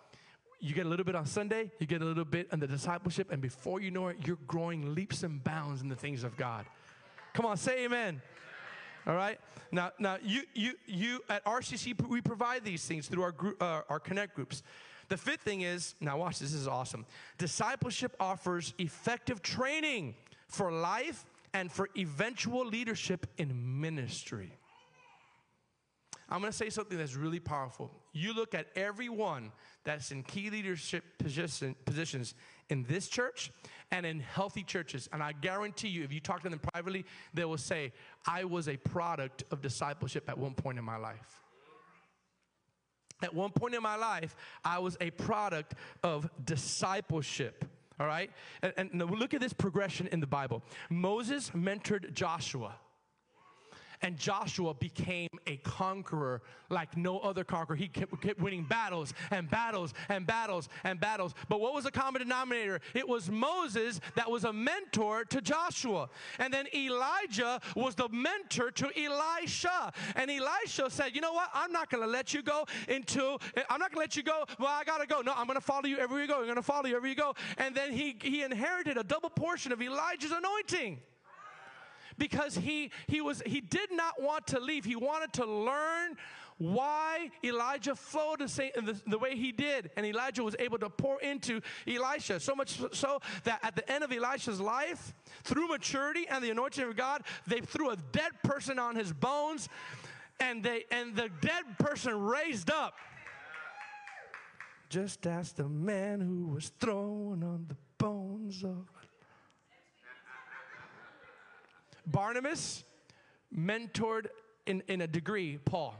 You get a little bit on Sunday, you get a little bit in the discipleship, and before you know it, you're growing leaps and bounds in the things of God. Come on, say amen. All right. Now, now you, you, you at RCC we provide these things through our group, uh, our connect groups. The fifth thing is now watch this. This is awesome. Discipleship offers effective training for life and for eventual leadership in ministry. I'm going to say something that's really powerful. You look at everyone that's in key leadership position, positions in this church and in healthy churches. And I guarantee you, if you talk to them privately, they will say, I was a product of discipleship at one point in my life. At one point in my life, I was a product of discipleship. All right? And, and look at this progression in the Bible. Moses mentored Joshua and Joshua became a conqueror like no other conqueror. He kept, kept, winning battles and battles and battles and battles. But what was the common denominator? It was Moses that was a mentor to Joshua. And then Elijah was the mentor to Elisha. And Elisha said, You know what? I'm not going to let you go into, I'm not going to let you go. Well, I got to go. No, I'm going to follow you everywhere you go. I'm going to follow you everywhere you go. And then he, he inherited a double portion of Elijah's anointing because he, he, was, he did not want to leave. He wanted to learn why Elijah flowed the, the, way he did. And Elijah was able to pour into Elisha. So much so that at the end of Elisha's life, through maturity and the anointing of God, they threw a dead person on his bones and, they, and the dead person raised up. Just as the man who was thrown on the bones of Barnabas mentored in, in a degree Paul.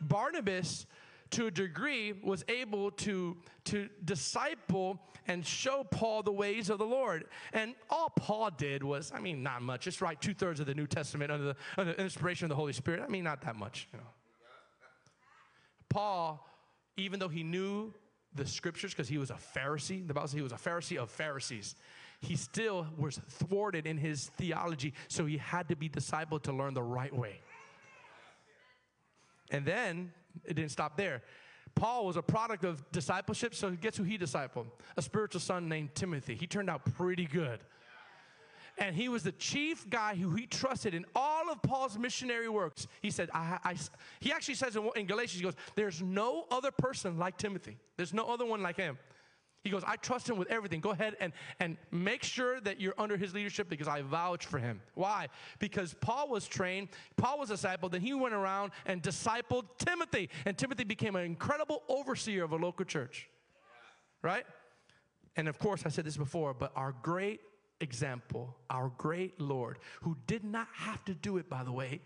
Barnabas, to a degree, was able to, to disciple and show Paul the ways of the Lord. And all Paul did was, I mean, not much. Just write two thirds of the New Testament under the, under the inspiration of the Holy Spirit. I mean, not that much. You know. Paul, even though he knew the scriptures because he was a Pharisee, the Bible says he was a Pharisee of Pharisees. He still was thwarted in his theology, so he had to be discipled to learn the right way. And then it didn't stop there. Paul was a product of discipleship, so guess who he discipled? A spiritual son named Timothy. He turned out pretty good. And he was the chief guy who he trusted in all of Paul's missionary works. He said, I, I, he actually says in, in Galatians, he goes, There's no other person like Timothy. There's no other one like him. He goes, I trust him with everything. Go ahead and, and make sure that you're under his leadership because I vouch for him. Why? Because Paul was trained, Paul was a disciple, then he went around and discipled Timothy. And Timothy became an incredible overseer of a local church. Right? And of course, I said this before, but our great example, our great Lord, who did not have to do it, by the way,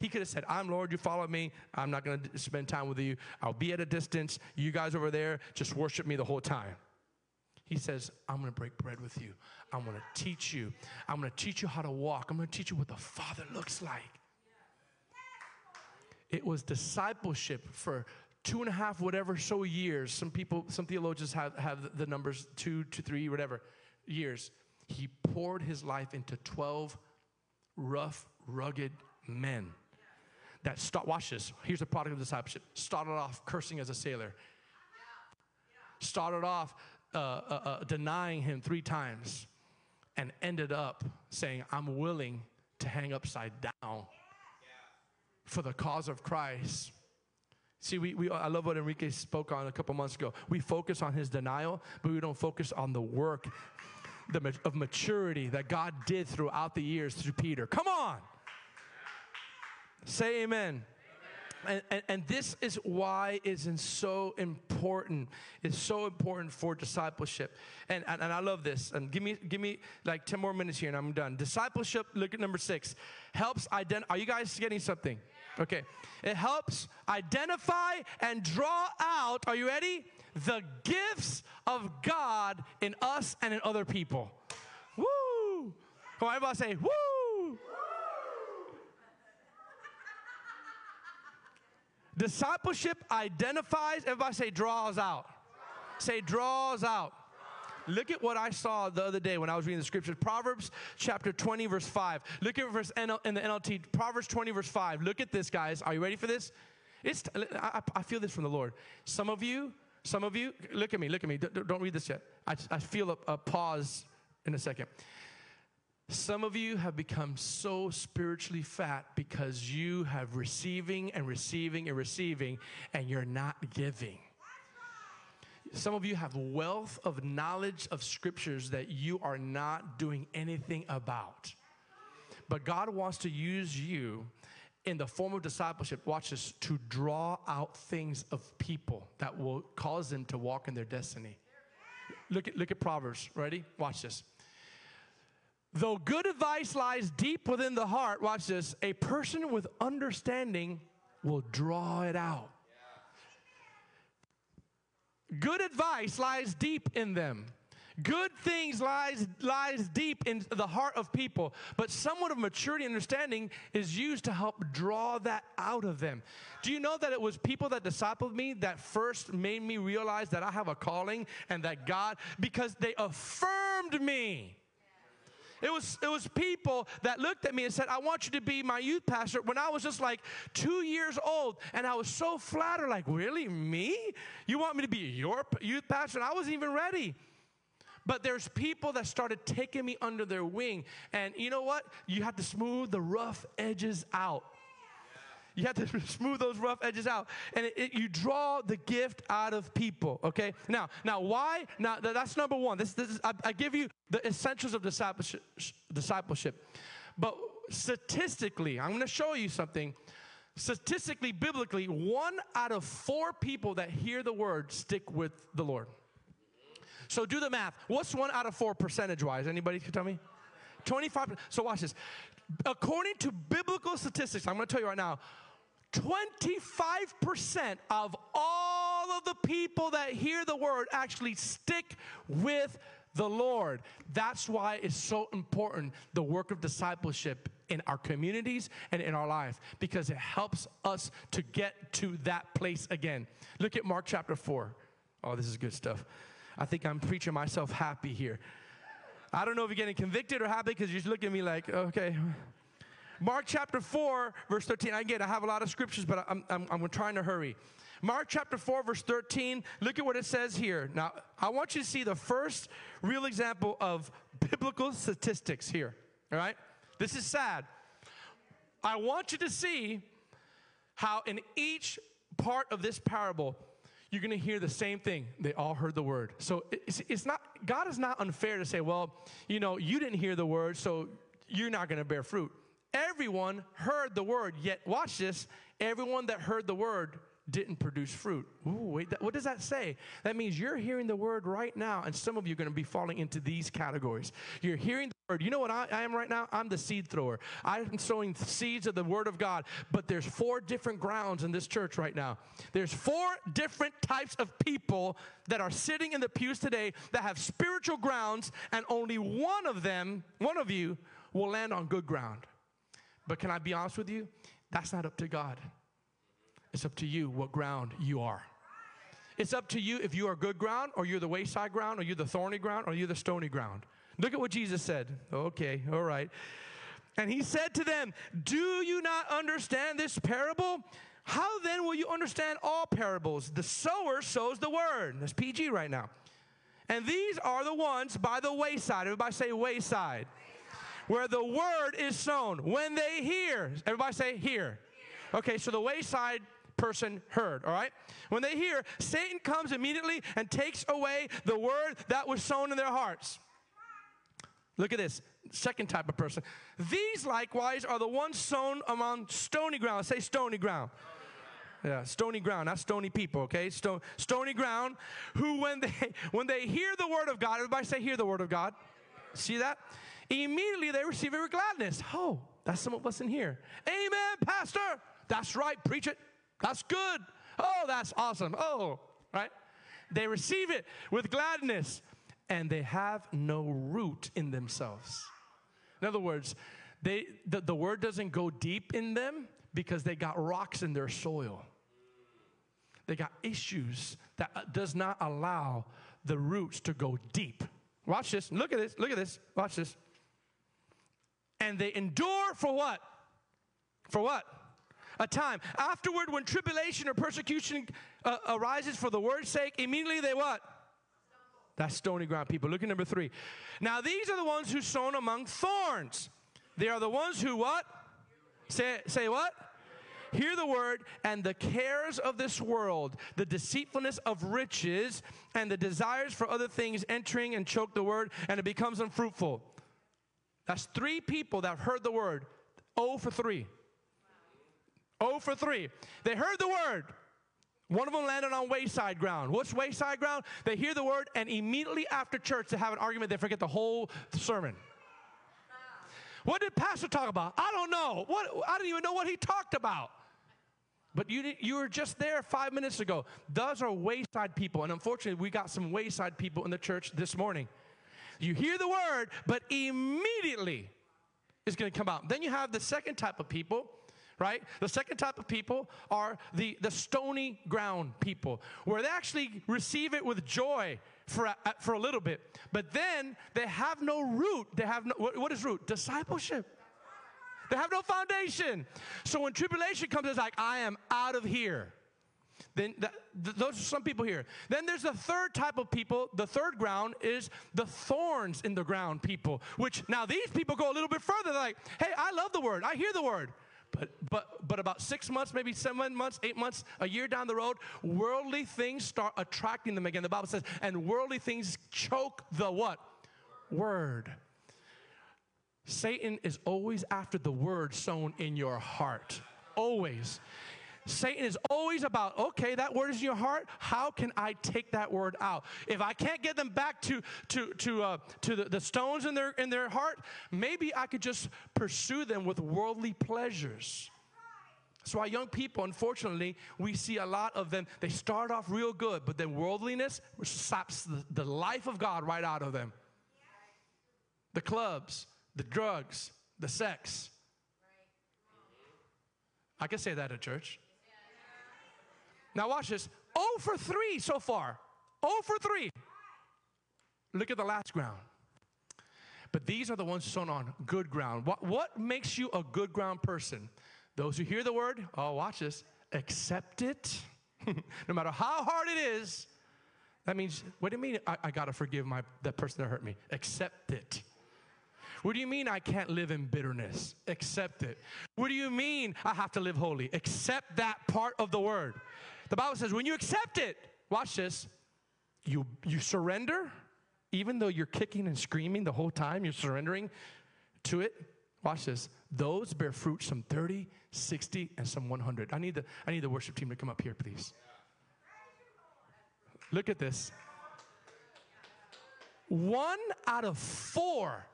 he could have said, I'm Lord, you follow me. I'm not going to spend time with you. I'll be at a distance. You guys over there, just worship me the whole time. He says, I'm going to break bread with you. I'm going to teach you. I'm going to teach you how to walk. I'm going to teach you what the Father looks like. It was discipleship for two and a half, whatever, so years. Some people, some theologians have, have the numbers two to three, whatever years. He poured his life into 12 rough, rugged men that start, watch this. Here's the product of discipleship. Started off cursing as a sailor. Started off uh, uh, uh, denying him three times and ended up saying, I'm willing to hang upside down for the cause of Christ. See, we, we, I love what Enrique spoke on a couple months ago. We focus on his denial, but we don't focus on the work the, of maturity that God did throughout the years through Peter. Come on! Say amen. And, and, and, this is why it's so important. It's so important for discipleship. And, and, and, I love this. And give me, give me like 10 more minutes here and I'm done. Discipleship, look at number six, helps identify. Are you guys getting something? Okay. It helps identify and draw out, are you ready? The gifts of God in us and in other people. Woo! Come on, everybody say, woo! Discipleship identifies, everybody say draws out. Say draws out. Look at what I saw the other day when I was reading the scriptures. Proverbs chapter 20, verse 5. Look at verse in the NLT. Proverbs 20, verse 5. Look at this, guys. Are you ready for this? It's, I, I feel this from the Lord. Some of you, some of you, look at me, look at me. Don't, don't read this yet. I, I feel a, a pause in a second. Some of you have become so spiritually fat because you have receiving and receiving and receiving and you're not giving. Some of you have wealth of knowledge of scriptures that you are not doing anything about. But God wants to use you in the form of discipleship, watch this, to draw out things of people that will cause them to walk in their destiny. Look at, look at Proverbs. Ready? Watch this. Though good advice lies deep within the heart, watch this, a person with understanding will draw it out. Good advice lies deep in them. Good things lies, lies deep in the heart of people, but somewhat of maturity and understanding is used to help draw that out of them. Do you know that it was people that discipled me that first made me realize that I have a calling and that God, because they affirmed me. It was, it was people that looked at me and said, I want you to be my youth pastor when I was just like two years old. And I was so flattered, like, really, me? You want me to be your youth pastor? And I wasn't even ready. But there's people that started taking me under their wing. And you know what? You have to smooth the rough edges out. You have to smooth those rough edges out. And it, it, you draw the gift out of people, okay? Now, now why? Now, that's number one. This, this is, I, I give you the essentials of discipleship. discipleship. But statistically, I'm going to show you something. Statistically, biblically, one out of four people that hear the word stick with the Lord. So do the math. What's one out of four percentage wise? Anybody can tell me? 25. So watch this. According to biblical statistics, I'm going to tell you right now, 25% of all of the people that hear the word actually stick with the Lord. That's why it's so important the work of discipleship in our communities and in our life because it helps us to get to that place again. Look at Mark chapter 4. Oh, this is good stuff. I think I'm preaching myself happy here. I don't know if you're getting convicted or happy because you just look at me like, okay. Mark chapter 4, verse 13. Again, I have a lot of scriptures, but I'm, I'm, I'm trying to hurry. Mark chapter 4, verse 13. Look at what it says here. Now, I want you to see the first real example of biblical statistics here. All right? This is sad. I want you to see how in each part of this parable, you're going to hear the same thing. They all heard the word. So it's, it's, not, God is not unfair to say, well, you know, you didn't hear the word, so you're not going to bear fruit. Everyone heard the word, yet, watch this, everyone that heard the word didn't produce fruit. Ooh, wait, that, what does that say? That means you're hearing the word right now, and some of you are going to be falling into these categories. You're hearing the word. You know what I, I, am right now? I'm the seed thrower. I'm sowing seeds of the word of God, but there's four different grounds in this church right now. There's four different types of people that are sitting in the pews today that have spiritual grounds, and only one of them, one of you, will land on good ground. But can I be honest with you? That's not up to God. It's up to you what ground you are. It's up to you if you are good ground or you're the wayside ground or you're the thorny ground or you're the stony ground. Look at what Jesus said. Okay, all right. And he said to them, Do you not understand this parable? How then will you understand all parables? The sower sows the word. That's PG right now. And these are the ones by the wayside. Everybody say wayside. Where the word is sown. When they hear, everybody say hear. Okay, so the wayside person heard, all right? When they hear, Satan comes immediately and takes away the word that was sown in their hearts. Look at this. Second type of person. These likewise are the ones sown among stony ground. Say stony ground. Yeah, stony ground, not stony people, okay? Stony ground, who when they when they hear the word of God, everybody say hear the word of God. See that? Immediately they receive it with gladness. Oh, that's some of us in here. Amen, Pastor. That's right, preach it. That's good. Oh, that's awesome. Oh, right? They receive it with gladness and they have no root in themselves. In other words, they, the, the word doesn't go deep in them because they got rocks in their soil. They got issues that uh, does not allow the roots to go deep. Watch this. Look at this. Look at this. Watch this. And they endure for what? For what? a time. Afterward, when tribulation or persecution uh, arises for the word's sake, immediately they what? That's stony ground people. Look at number three. Now, these are the ones who sown among thorns. They are the ones who what? Say, say what? Hear the word, and the cares of this world, the deceitfulness of riches, and the desires for other things entering and choke the word, and it becomes unfruitful. That's three people that heard the word. Oh for three. Oh for 3. They heard the word. One of them landed on wayside ground. What's wayside ground? They hear the word, and immediately after church, they have an argument. They forget the whole sermon. What did Pastor talk about? I don't know. What, I didn't even know what he talked about. But you, you were just there five minutes ago. Those are wayside people. And unfortunately, we got some wayside people in the church this morning. You hear the word, but immediately it's going to come out. Then you have the second type of people right? The second type of people are the, the stony ground people, where they actually receive it with joy for a, for a little bit, but then they have no root. They have no, what, what is root? Discipleship. They have no foundation. So when tribulation comes, it's like, I am out of here. Then that, th- those are some people here. Then there's the third type of people. The third ground is the thorns in the ground people, which now these people go a little bit further. They're like, hey, I love the word. I hear the word. But, but, but about six months, maybe seven months, eight months, a year down the road, worldly things start attracting them again. The Bible says, and worldly things choke the what? Word. Satan is always after the word sown in your heart. Always. Satan is always about, okay, that word is in your heart. How can I take that word out? If I can't get them back to to to uh, to the, the stones in their in their heart, maybe I could just pursue them with worldly pleasures. That's why young people, unfortunately, we see a lot of them. They start off real good, but then worldliness saps the, the life of God right out of them. The clubs, the drugs, the sex. I can say that at church. Now, watch this. Oh for 3 so far. Oh for 3. Look at the last ground. But these are the ones sown on good ground. What, what makes you a good ground person? Those who hear the word, oh, watch this, accept it, no matter how hard it is. That means, what do you mean I, I got to forgive my, that person that hurt me? Accept it. What do you mean I can't live in bitterness? Accept it. What do you mean I have to live holy? Accept that part of the word. The Bible says when you accept it, watch this, you, you surrender, even though you're kicking and screaming the whole time, you're surrendering to it. Watch this. Those bear fruit some 30, 60, and some 100. I need the, I need the worship team to come up here, please. Look at this. One out of four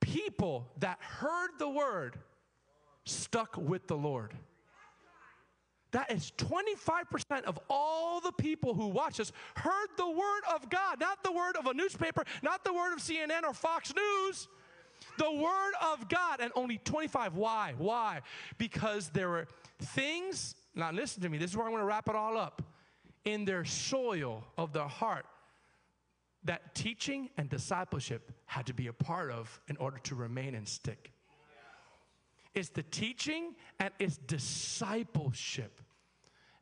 people that heard the word stuck with the Lord. That is 25% of all the people who watch us heard the word of God, not the word of a newspaper, not the word of CNN or Fox News. The word of God, and only 25. Why? Why? Because there were things, now listen to me, this is where I'm going to wrap it all up. In their soil of their heart that teaching and discipleship had to be a part of in order to remain and stick. It's the teaching and it's discipleship.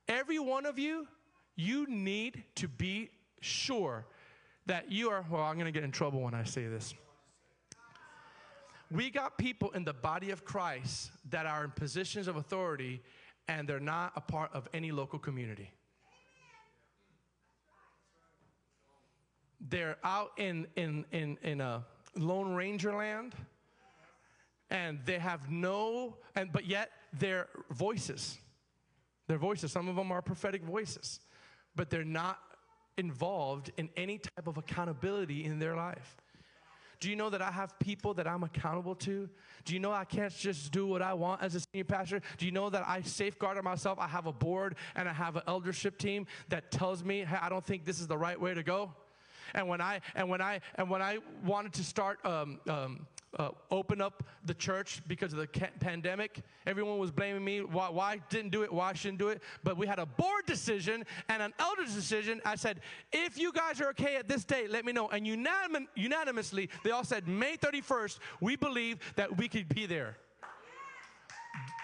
Every one of you, you need to be sure that you are, well, I'm going to get in trouble when I say this. We got people in the body of Christ that are in positions of authority and they're not a part of any local community. they're out in, in, in, in a Lone Ranger land and they have no, and but yet their voices, their voices, some of them are prophetic voices, but they're not involved in any type of accountability in their life. Do you know that I have people that I'm accountable to? Do you know I can't just do what I want as a senior pastor? Do you know that I safeguard myself? I have a board and I have an eldership team that tells me, hey, I don't think this is the right way to go. And when I and when I and when I wanted to start um, um, uh, open up the church because of the pandemic. Everyone was blaming me. Why, why didn't do it? Why shouldn't do it? But we had a board decision and an elders decision. I said, if you guys are okay at this date, let me know. And unanim- unanimously, they all said, May 31st, we believe that we could be there.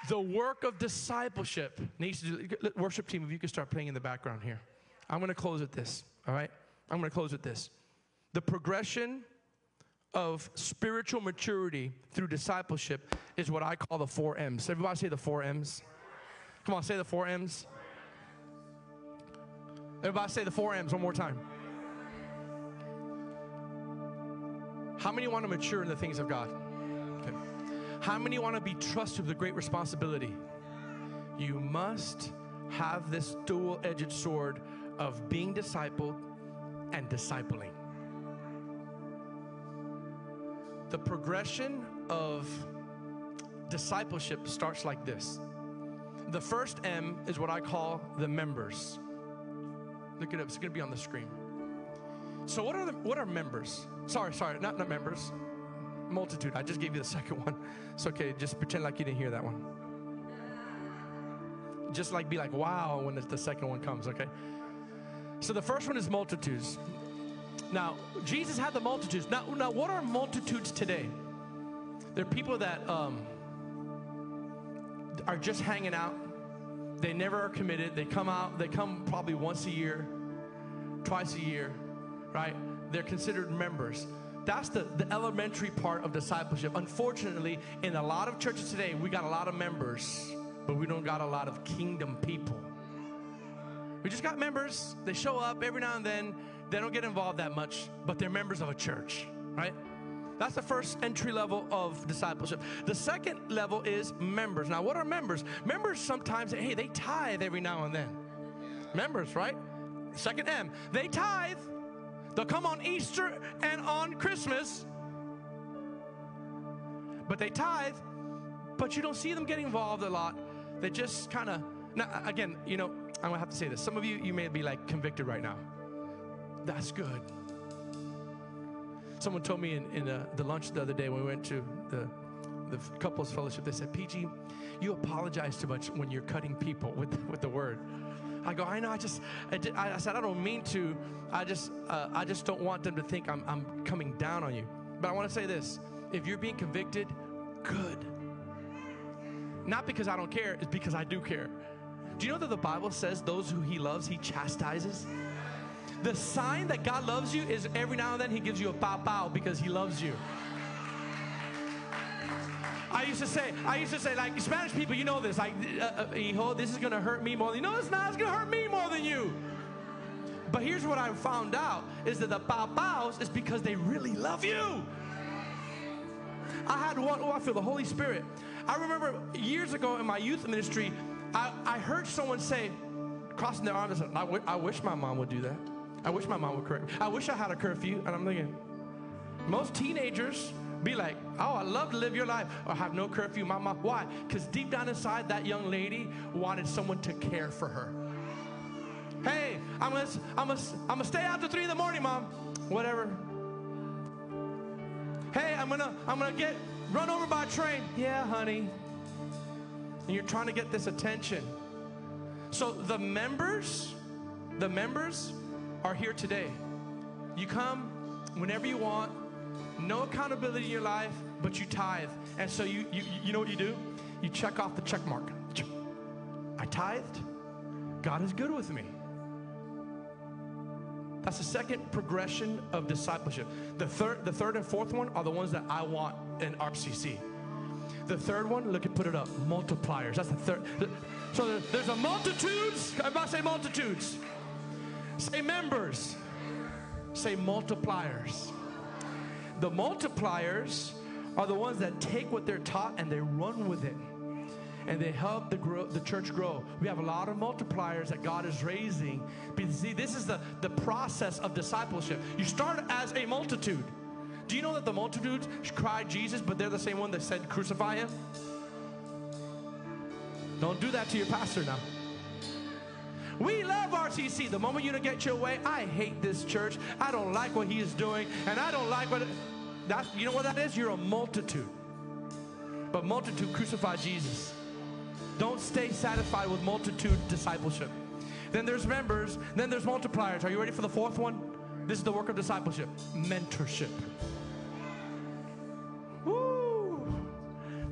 The work of discipleship needs to do, worship team, if you could start playing in the background here. I'm going to close with this, all right? I'm going to close with this. The progression of spiritual maturity through discipleship is what I call the four M's. Everybody say the four M's. Come on, say the four M's. Everybody say the four M's one more time. How many want to mature in the things of God? Okay. How many want to be trusted with a great responsibility? You must have this dual edged sword of being discipled and discipling. The progression of discipleship starts like this. The first M is what I call the members. Look it up, it's gonna be on the screen. So, what are the, what are members? Sorry, sorry, not, not members. Multitude. I just gave you the second one. It's okay, just pretend like you didn't hear that one. Just like be like, wow, when the second one comes, okay? So the first one is multitudes. Now, Jesus had the multitudes. Now, now what are multitudes today? They're people that um, are just hanging out. They never are committed. They come out, they come probably once a year, twice a year, right? They're considered members. That's the, the elementary part of discipleship. Unfortunately, in a lot of churches today, we got a lot of members, but we don't got a lot of kingdom people. We just got members. They show up every now and then. They don't get involved that much, but they're members of a church, right? That's the first entry level of discipleship. The second level is members. Now, what are members? Members sometimes, hey, they tithe every now and then. Members, right? Second M, they tithe. They'll come on Easter and on Christmas, but they tithe, but you don't see them getting involved a lot. They just kind of, now again, you know, I'm gonna have to say this. Some of you, you may be like convicted right now. That's good. Someone told me in, in uh, the lunch the other day when we went to the, the couples fellowship, they said, PG, you apologize too much when you're cutting people with, with the word. I go, I know, I just, I, did, I, said, I don't mean to. I just, uh, I just don't want them to think I'm, I'm coming down on you. But I want to say this if you're being convicted, good. Not because I don't care, it's because I do care. Do you know that the Bible says those who he loves, he chastises? The sign that God loves you is every now and then he gives you a pow pow because he loves you. I used to say, I used to say, like Spanish people, you know this, like, uh, uh, hijo, this is gonna hurt me more than you. No, it's not. It's gonna hurt me more than you. But here's what I found out: is that the pow pows is because they really love you. I had one. Oh, I feel the Holy Spirit. I remember years ago in my youth ministry, I, I heard someone say, crossing their arms, I, wish my mom would do that. I wish my mom would correct. I wish I had a curfew. And I'm thinking, most teenagers be like, oh, I love to live your life or have no curfew. My mom, why? Because deep down inside, that young lady wanted someone to care for her. Hey, I'm gonna, I'm gonna, I'm gonna stay out till three in the morning, mom. Whatever. Hey, I'm gonna, I'm gonna get run over by a train. Yeah, honey. And you're trying to get this attention. So the members, the members are here today. You come whenever you want, no accountability in your life, but you tithe. And so you, you, you know what you do? You check off the check mark. I tithed. God is good with me. That's the second progression of discipleship. The third, the third and fourth one are the ones that I want in RCC. The third one, look at put it up, multipliers. That's the third. So there's a multitudes. Everybody say multitudes. Say members. Say multipliers. The multipliers are the ones that take what they're taught and they run with it. And they help the, grow, the church grow. We have a lot of multipliers that God is raising. See, this is the, the process of discipleship. You start as a multitude. Do you know that the multitudes cried Jesus, but they're the same one that said, crucify him? Don't do that to your pastor now. We love RCC. The moment you get your way, I hate this church. I don't like what he is doing, and I don't like what. That, you know what that is? You're a multitude. But multitude crucify Jesus. Don't stay satisfied with multitude discipleship. Then there's members, then there's multipliers. Are you ready for the fourth one? This is the work of discipleship mentorship. Woo!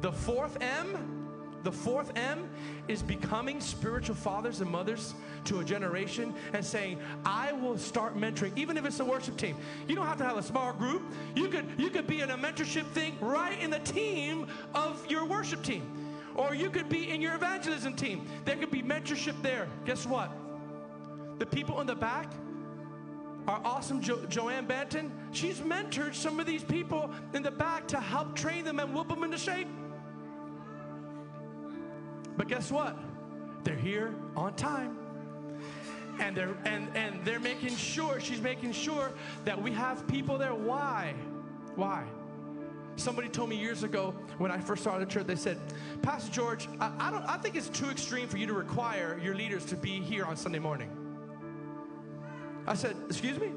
The fourth M the fourth M is becoming spiritual fathers and mothers to a generation and saying, I will start mentoring, even if it's a worship team. You don't have to have a small group. You could you could be in a mentorship thing right in the team of your worship team. Or you could be in your evangelism team. There could be mentorship there. Guess what? The people in the back our awesome jo- Joanne Banton, she's mentored some of these people in the back to help train them and whoop them into shape. But guess what? They're here on time. And they're and and they're making sure, she's making sure that we have people there. Why? Why? Somebody told me years ago when I first started the church, they said, Pastor George, I, I, don't I think it's too extreme for you to require your leaders to be here on Sunday morning. I said, excuse me?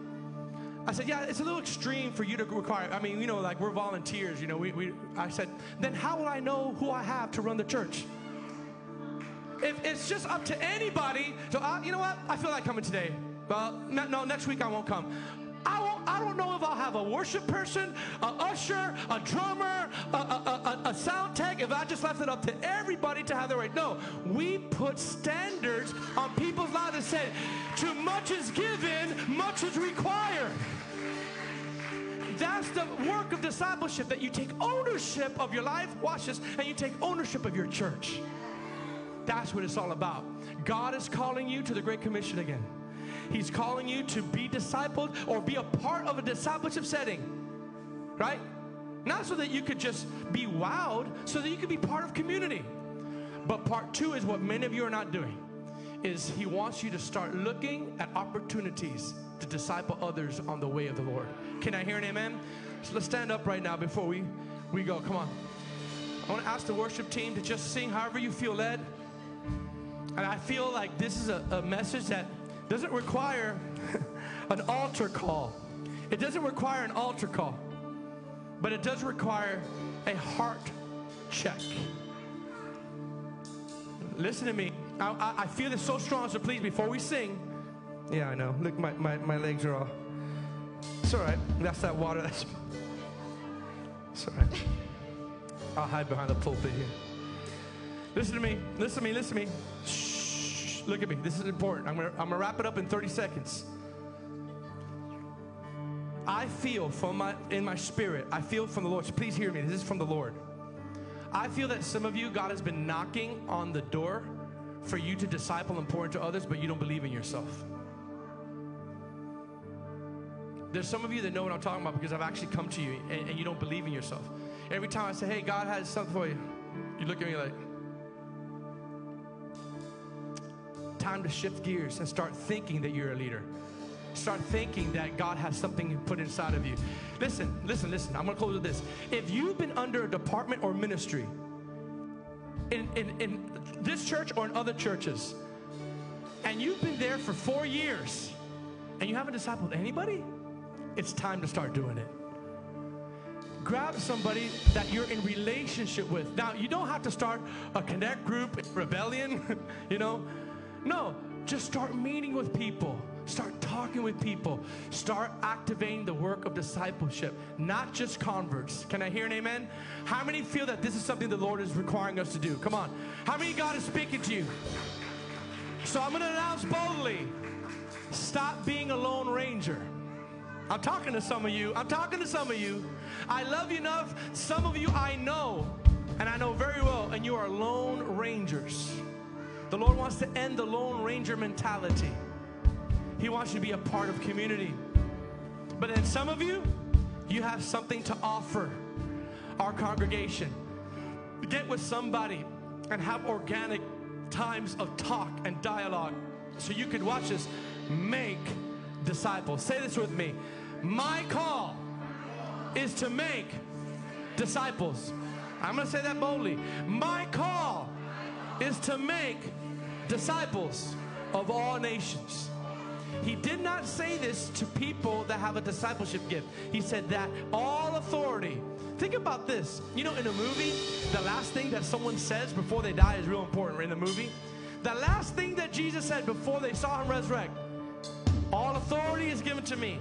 I said, yeah, it's a little extreme for you to require. I mean, you know, like we're volunteers, you know. We, we, I said, then how will I know who I have to run the church? If it's just up to anybody, so uh, you know what? I feel like coming today. Well, no, next week I won't come. I, won't, I don't know if I'll have a worship person, a usher, a drummer, a, a, a, a, sound tech, if I just left it up to everybody to have their way. No, we put standards on people's lives and said, too much is given, much is required. That's the work of discipleship, that you take ownership of your life, watch this, and you take ownership of your church. That's what it's all about. God is calling you to the Great Commission again. He's calling you to be discipled or be a part of a discipleship setting, right? Not so that you could just be wowed, so that you could be part of community. But part two is what many of you are not doing is he wants you to start looking at opportunities to disciple others on the way of the Lord. Can I hear an amen? So let's stand up right now before we, we go. Come on. I want to ask the worship team to just sing however you feel led. And I feel like this is a, a message that doesn't require an altar call. It doesn't require an altar call, but it does require a heart check. Listen to me. I, I, I feel this so strong, so please, before we sing, yeah, I know. Look, my, my, my legs are all. It's all right. That's that water. That's. It's all right. I'll hide behind the pulpit here. Listen to me. Listen to me. Listen to me. Shh. Look at me. This is important. I'm gonna, I'm gonna wrap it up in 30 seconds. I feel from my in my spirit. I feel from the Lord. Please hear me. This is from the Lord. I feel that some of you, God has been knocking on the door for you to disciple and pour into others, but you don't believe in yourself. There's some of you that know what I'm talking about because I've actually come to you and, and you don't believe in yourself. Every time I say, hey, God has something for you, you look at me like, time to shift gears and start thinking that you're a leader. Start thinking that God has something put inside of you. Listen, listen, listen. I'm going to close with this. If you've been under a department or ministry in, in, in this church or in other churches, and you've been there for four years and you haven't discipled anybody, it's time to start doing it. Grab somebody that you're in relationship with. Now, you don't have to start a connect group, rebellion, you know. No, just start meeting with people. Start talking with people. Start activating the work of discipleship, not just converts. Can I hear an amen? How many feel that this is something the Lord is requiring us to do? Come on. How many God is speaking to you? So I'm going to announce boldly stop being a lone ranger. I'm talking to some of you. I'm talking to some of you. I love you enough. Some of you I know, and I know very well, and you are lone rangers. The Lord wants to end the lone ranger mentality. He wants you to be a part of community. But then some of you, you have something to offer our congregation. Get with somebody and have organic times of talk and dialogue so you could watch this. Make disciples. Say this with me. My call is to make disciples. I'm going to say that boldly. My call is to make disciples of all nations. He did not say this to people that have a discipleship gift. He said that all authority. Think about this. You know, in a movie, the last thing that someone says before they die is real important in the movie. The last thing that Jesus said before they saw him resurrect all authority is given to me.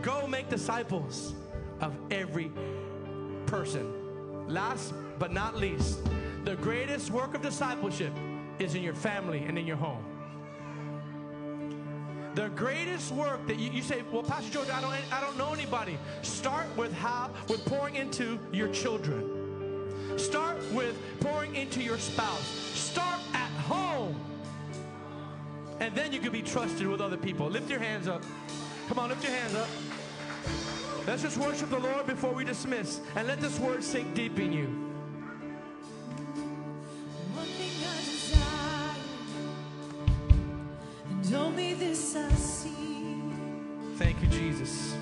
Go make disciples of every person. Last but not least, the greatest work of discipleship is in your family and in your home. The greatest work that you, you, say, well, Pastor George, I don't, I don't know anybody. Start with how, with pouring into your children. Start with pouring into your spouse. Start at home. And then you can be trusted with other people. Lift your hands up. Come on, lift your hands up. Let's just worship the Lord before we dismiss. And let this word sink deep in you. Only this I see. Thank you, Jesus.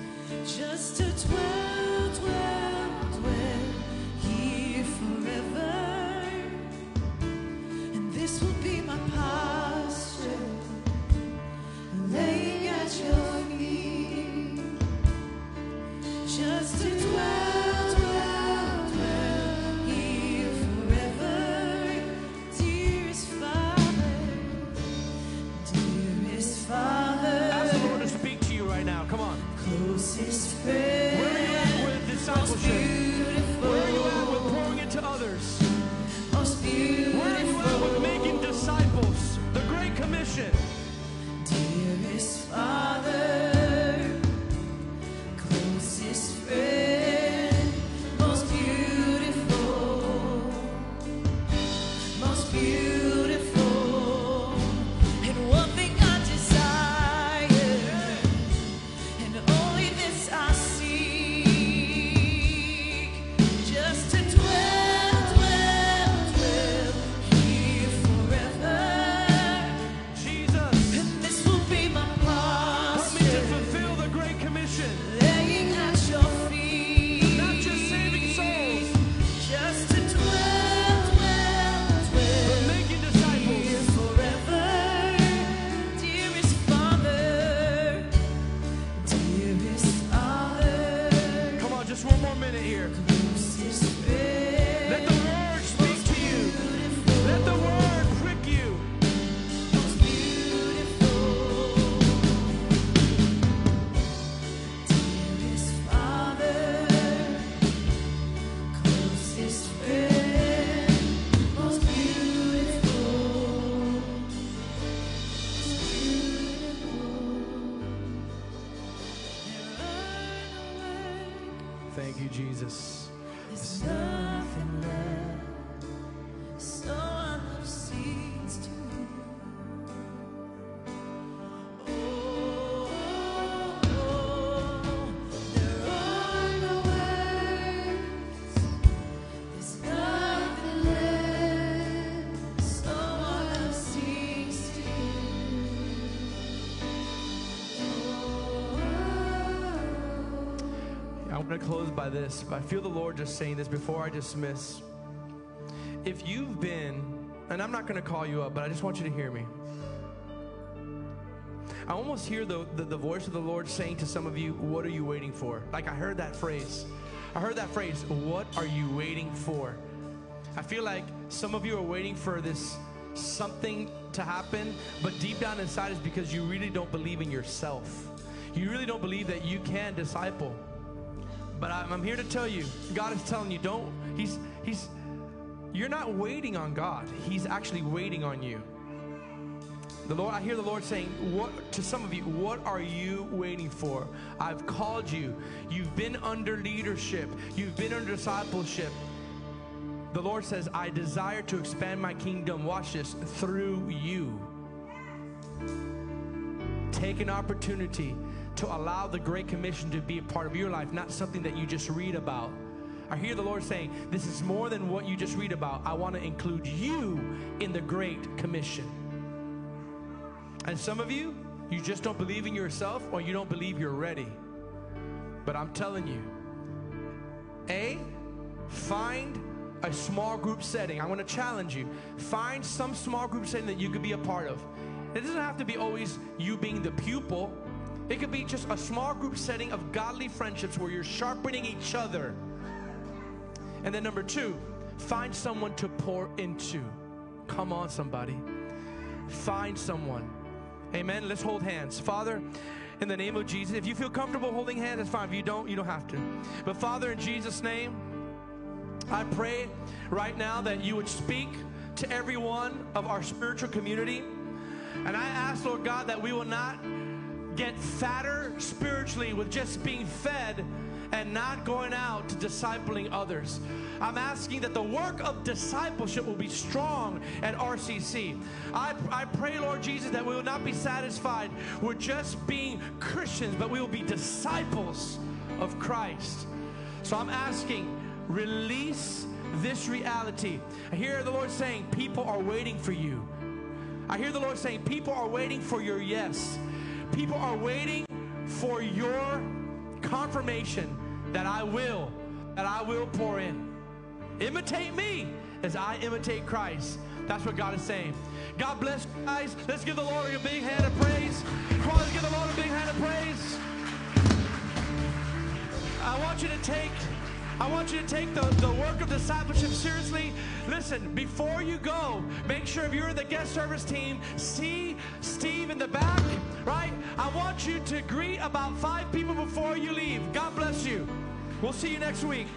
Just to dwell, dwell, dwell going to close by this, I feel the Lord just saying this before I dismiss. If you've been, and I'm not going to call you up, but I just want you to hear me. I almost hear the, the, the voice of the Lord saying to some of you, What are you waiting for? Like I heard that phrase. I heard that phrase, What are you waiting for? I feel like some of you are waiting for this something to happen, but deep down inside is because you really don't believe in yourself. You really don't believe that you can disciple. But I'm, I'm here to tell you, God is telling you, don't, He's, He's, you're not waiting on God. He's actually waiting on you. The Lord, I hear the Lord saying, "What to some of you? What are you waiting for? I've called you. You've been under leadership. You've been under discipleship. The Lord says, I desire to expand my kingdom. Watch this through you. Take an opportunity to allow the Great Commission to be a part of your life, not something that you just read about. I hear the Lord saying, This is more than what you just read about. I want to include you in the Great Commission. And some of you, you just don't believe in yourself or you don't believe you're ready. But I'm telling you, A, find a small group setting. I want to challenge you. Find some small group setting that you could be a part of. It doesn't have to be always you being the pupil. It could be just a small group setting of godly friendships where you're sharpening each other. And then number two, find someone to pour into. Come on, somebody. Find someone. Amen. Let's hold hands. Father, in the name of Jesus, if you feel comfortable holding hands, that's fine. If you don't, you don't have to. But Father, in Jesus' name, I pray right now that you would speak to every one of our spiritual community. And I ask, Lord God, that we will not get fatter spiritually with just being fed and not going out to discipling others. I'm asking that the work of discipleship will be strong at RCC. I, I pray, Lord Jesus, that we will not be satisfied with just being Christians, but we will be disciples of Christ. So I'm asking, release this reality. I hear the Lord saying, people are waiting for you. I hear the Lord saying, people are waiting for your yes. People are waiting for your confirmation that I will, that I will pour in. Imitate me as I imitate Christ. That's what God is saying. God bless you guys. Let's give the Lord a big hand of praise. Come on, let's give the Lord a big hand of praise. I want you to take I want you to take the, the work of discipleship seriously. Listen, before you go, make sure if you're in the guest service team, see Steve in the back, right? I want you to greet about five people before you leave. God bless you. We'll see you next week.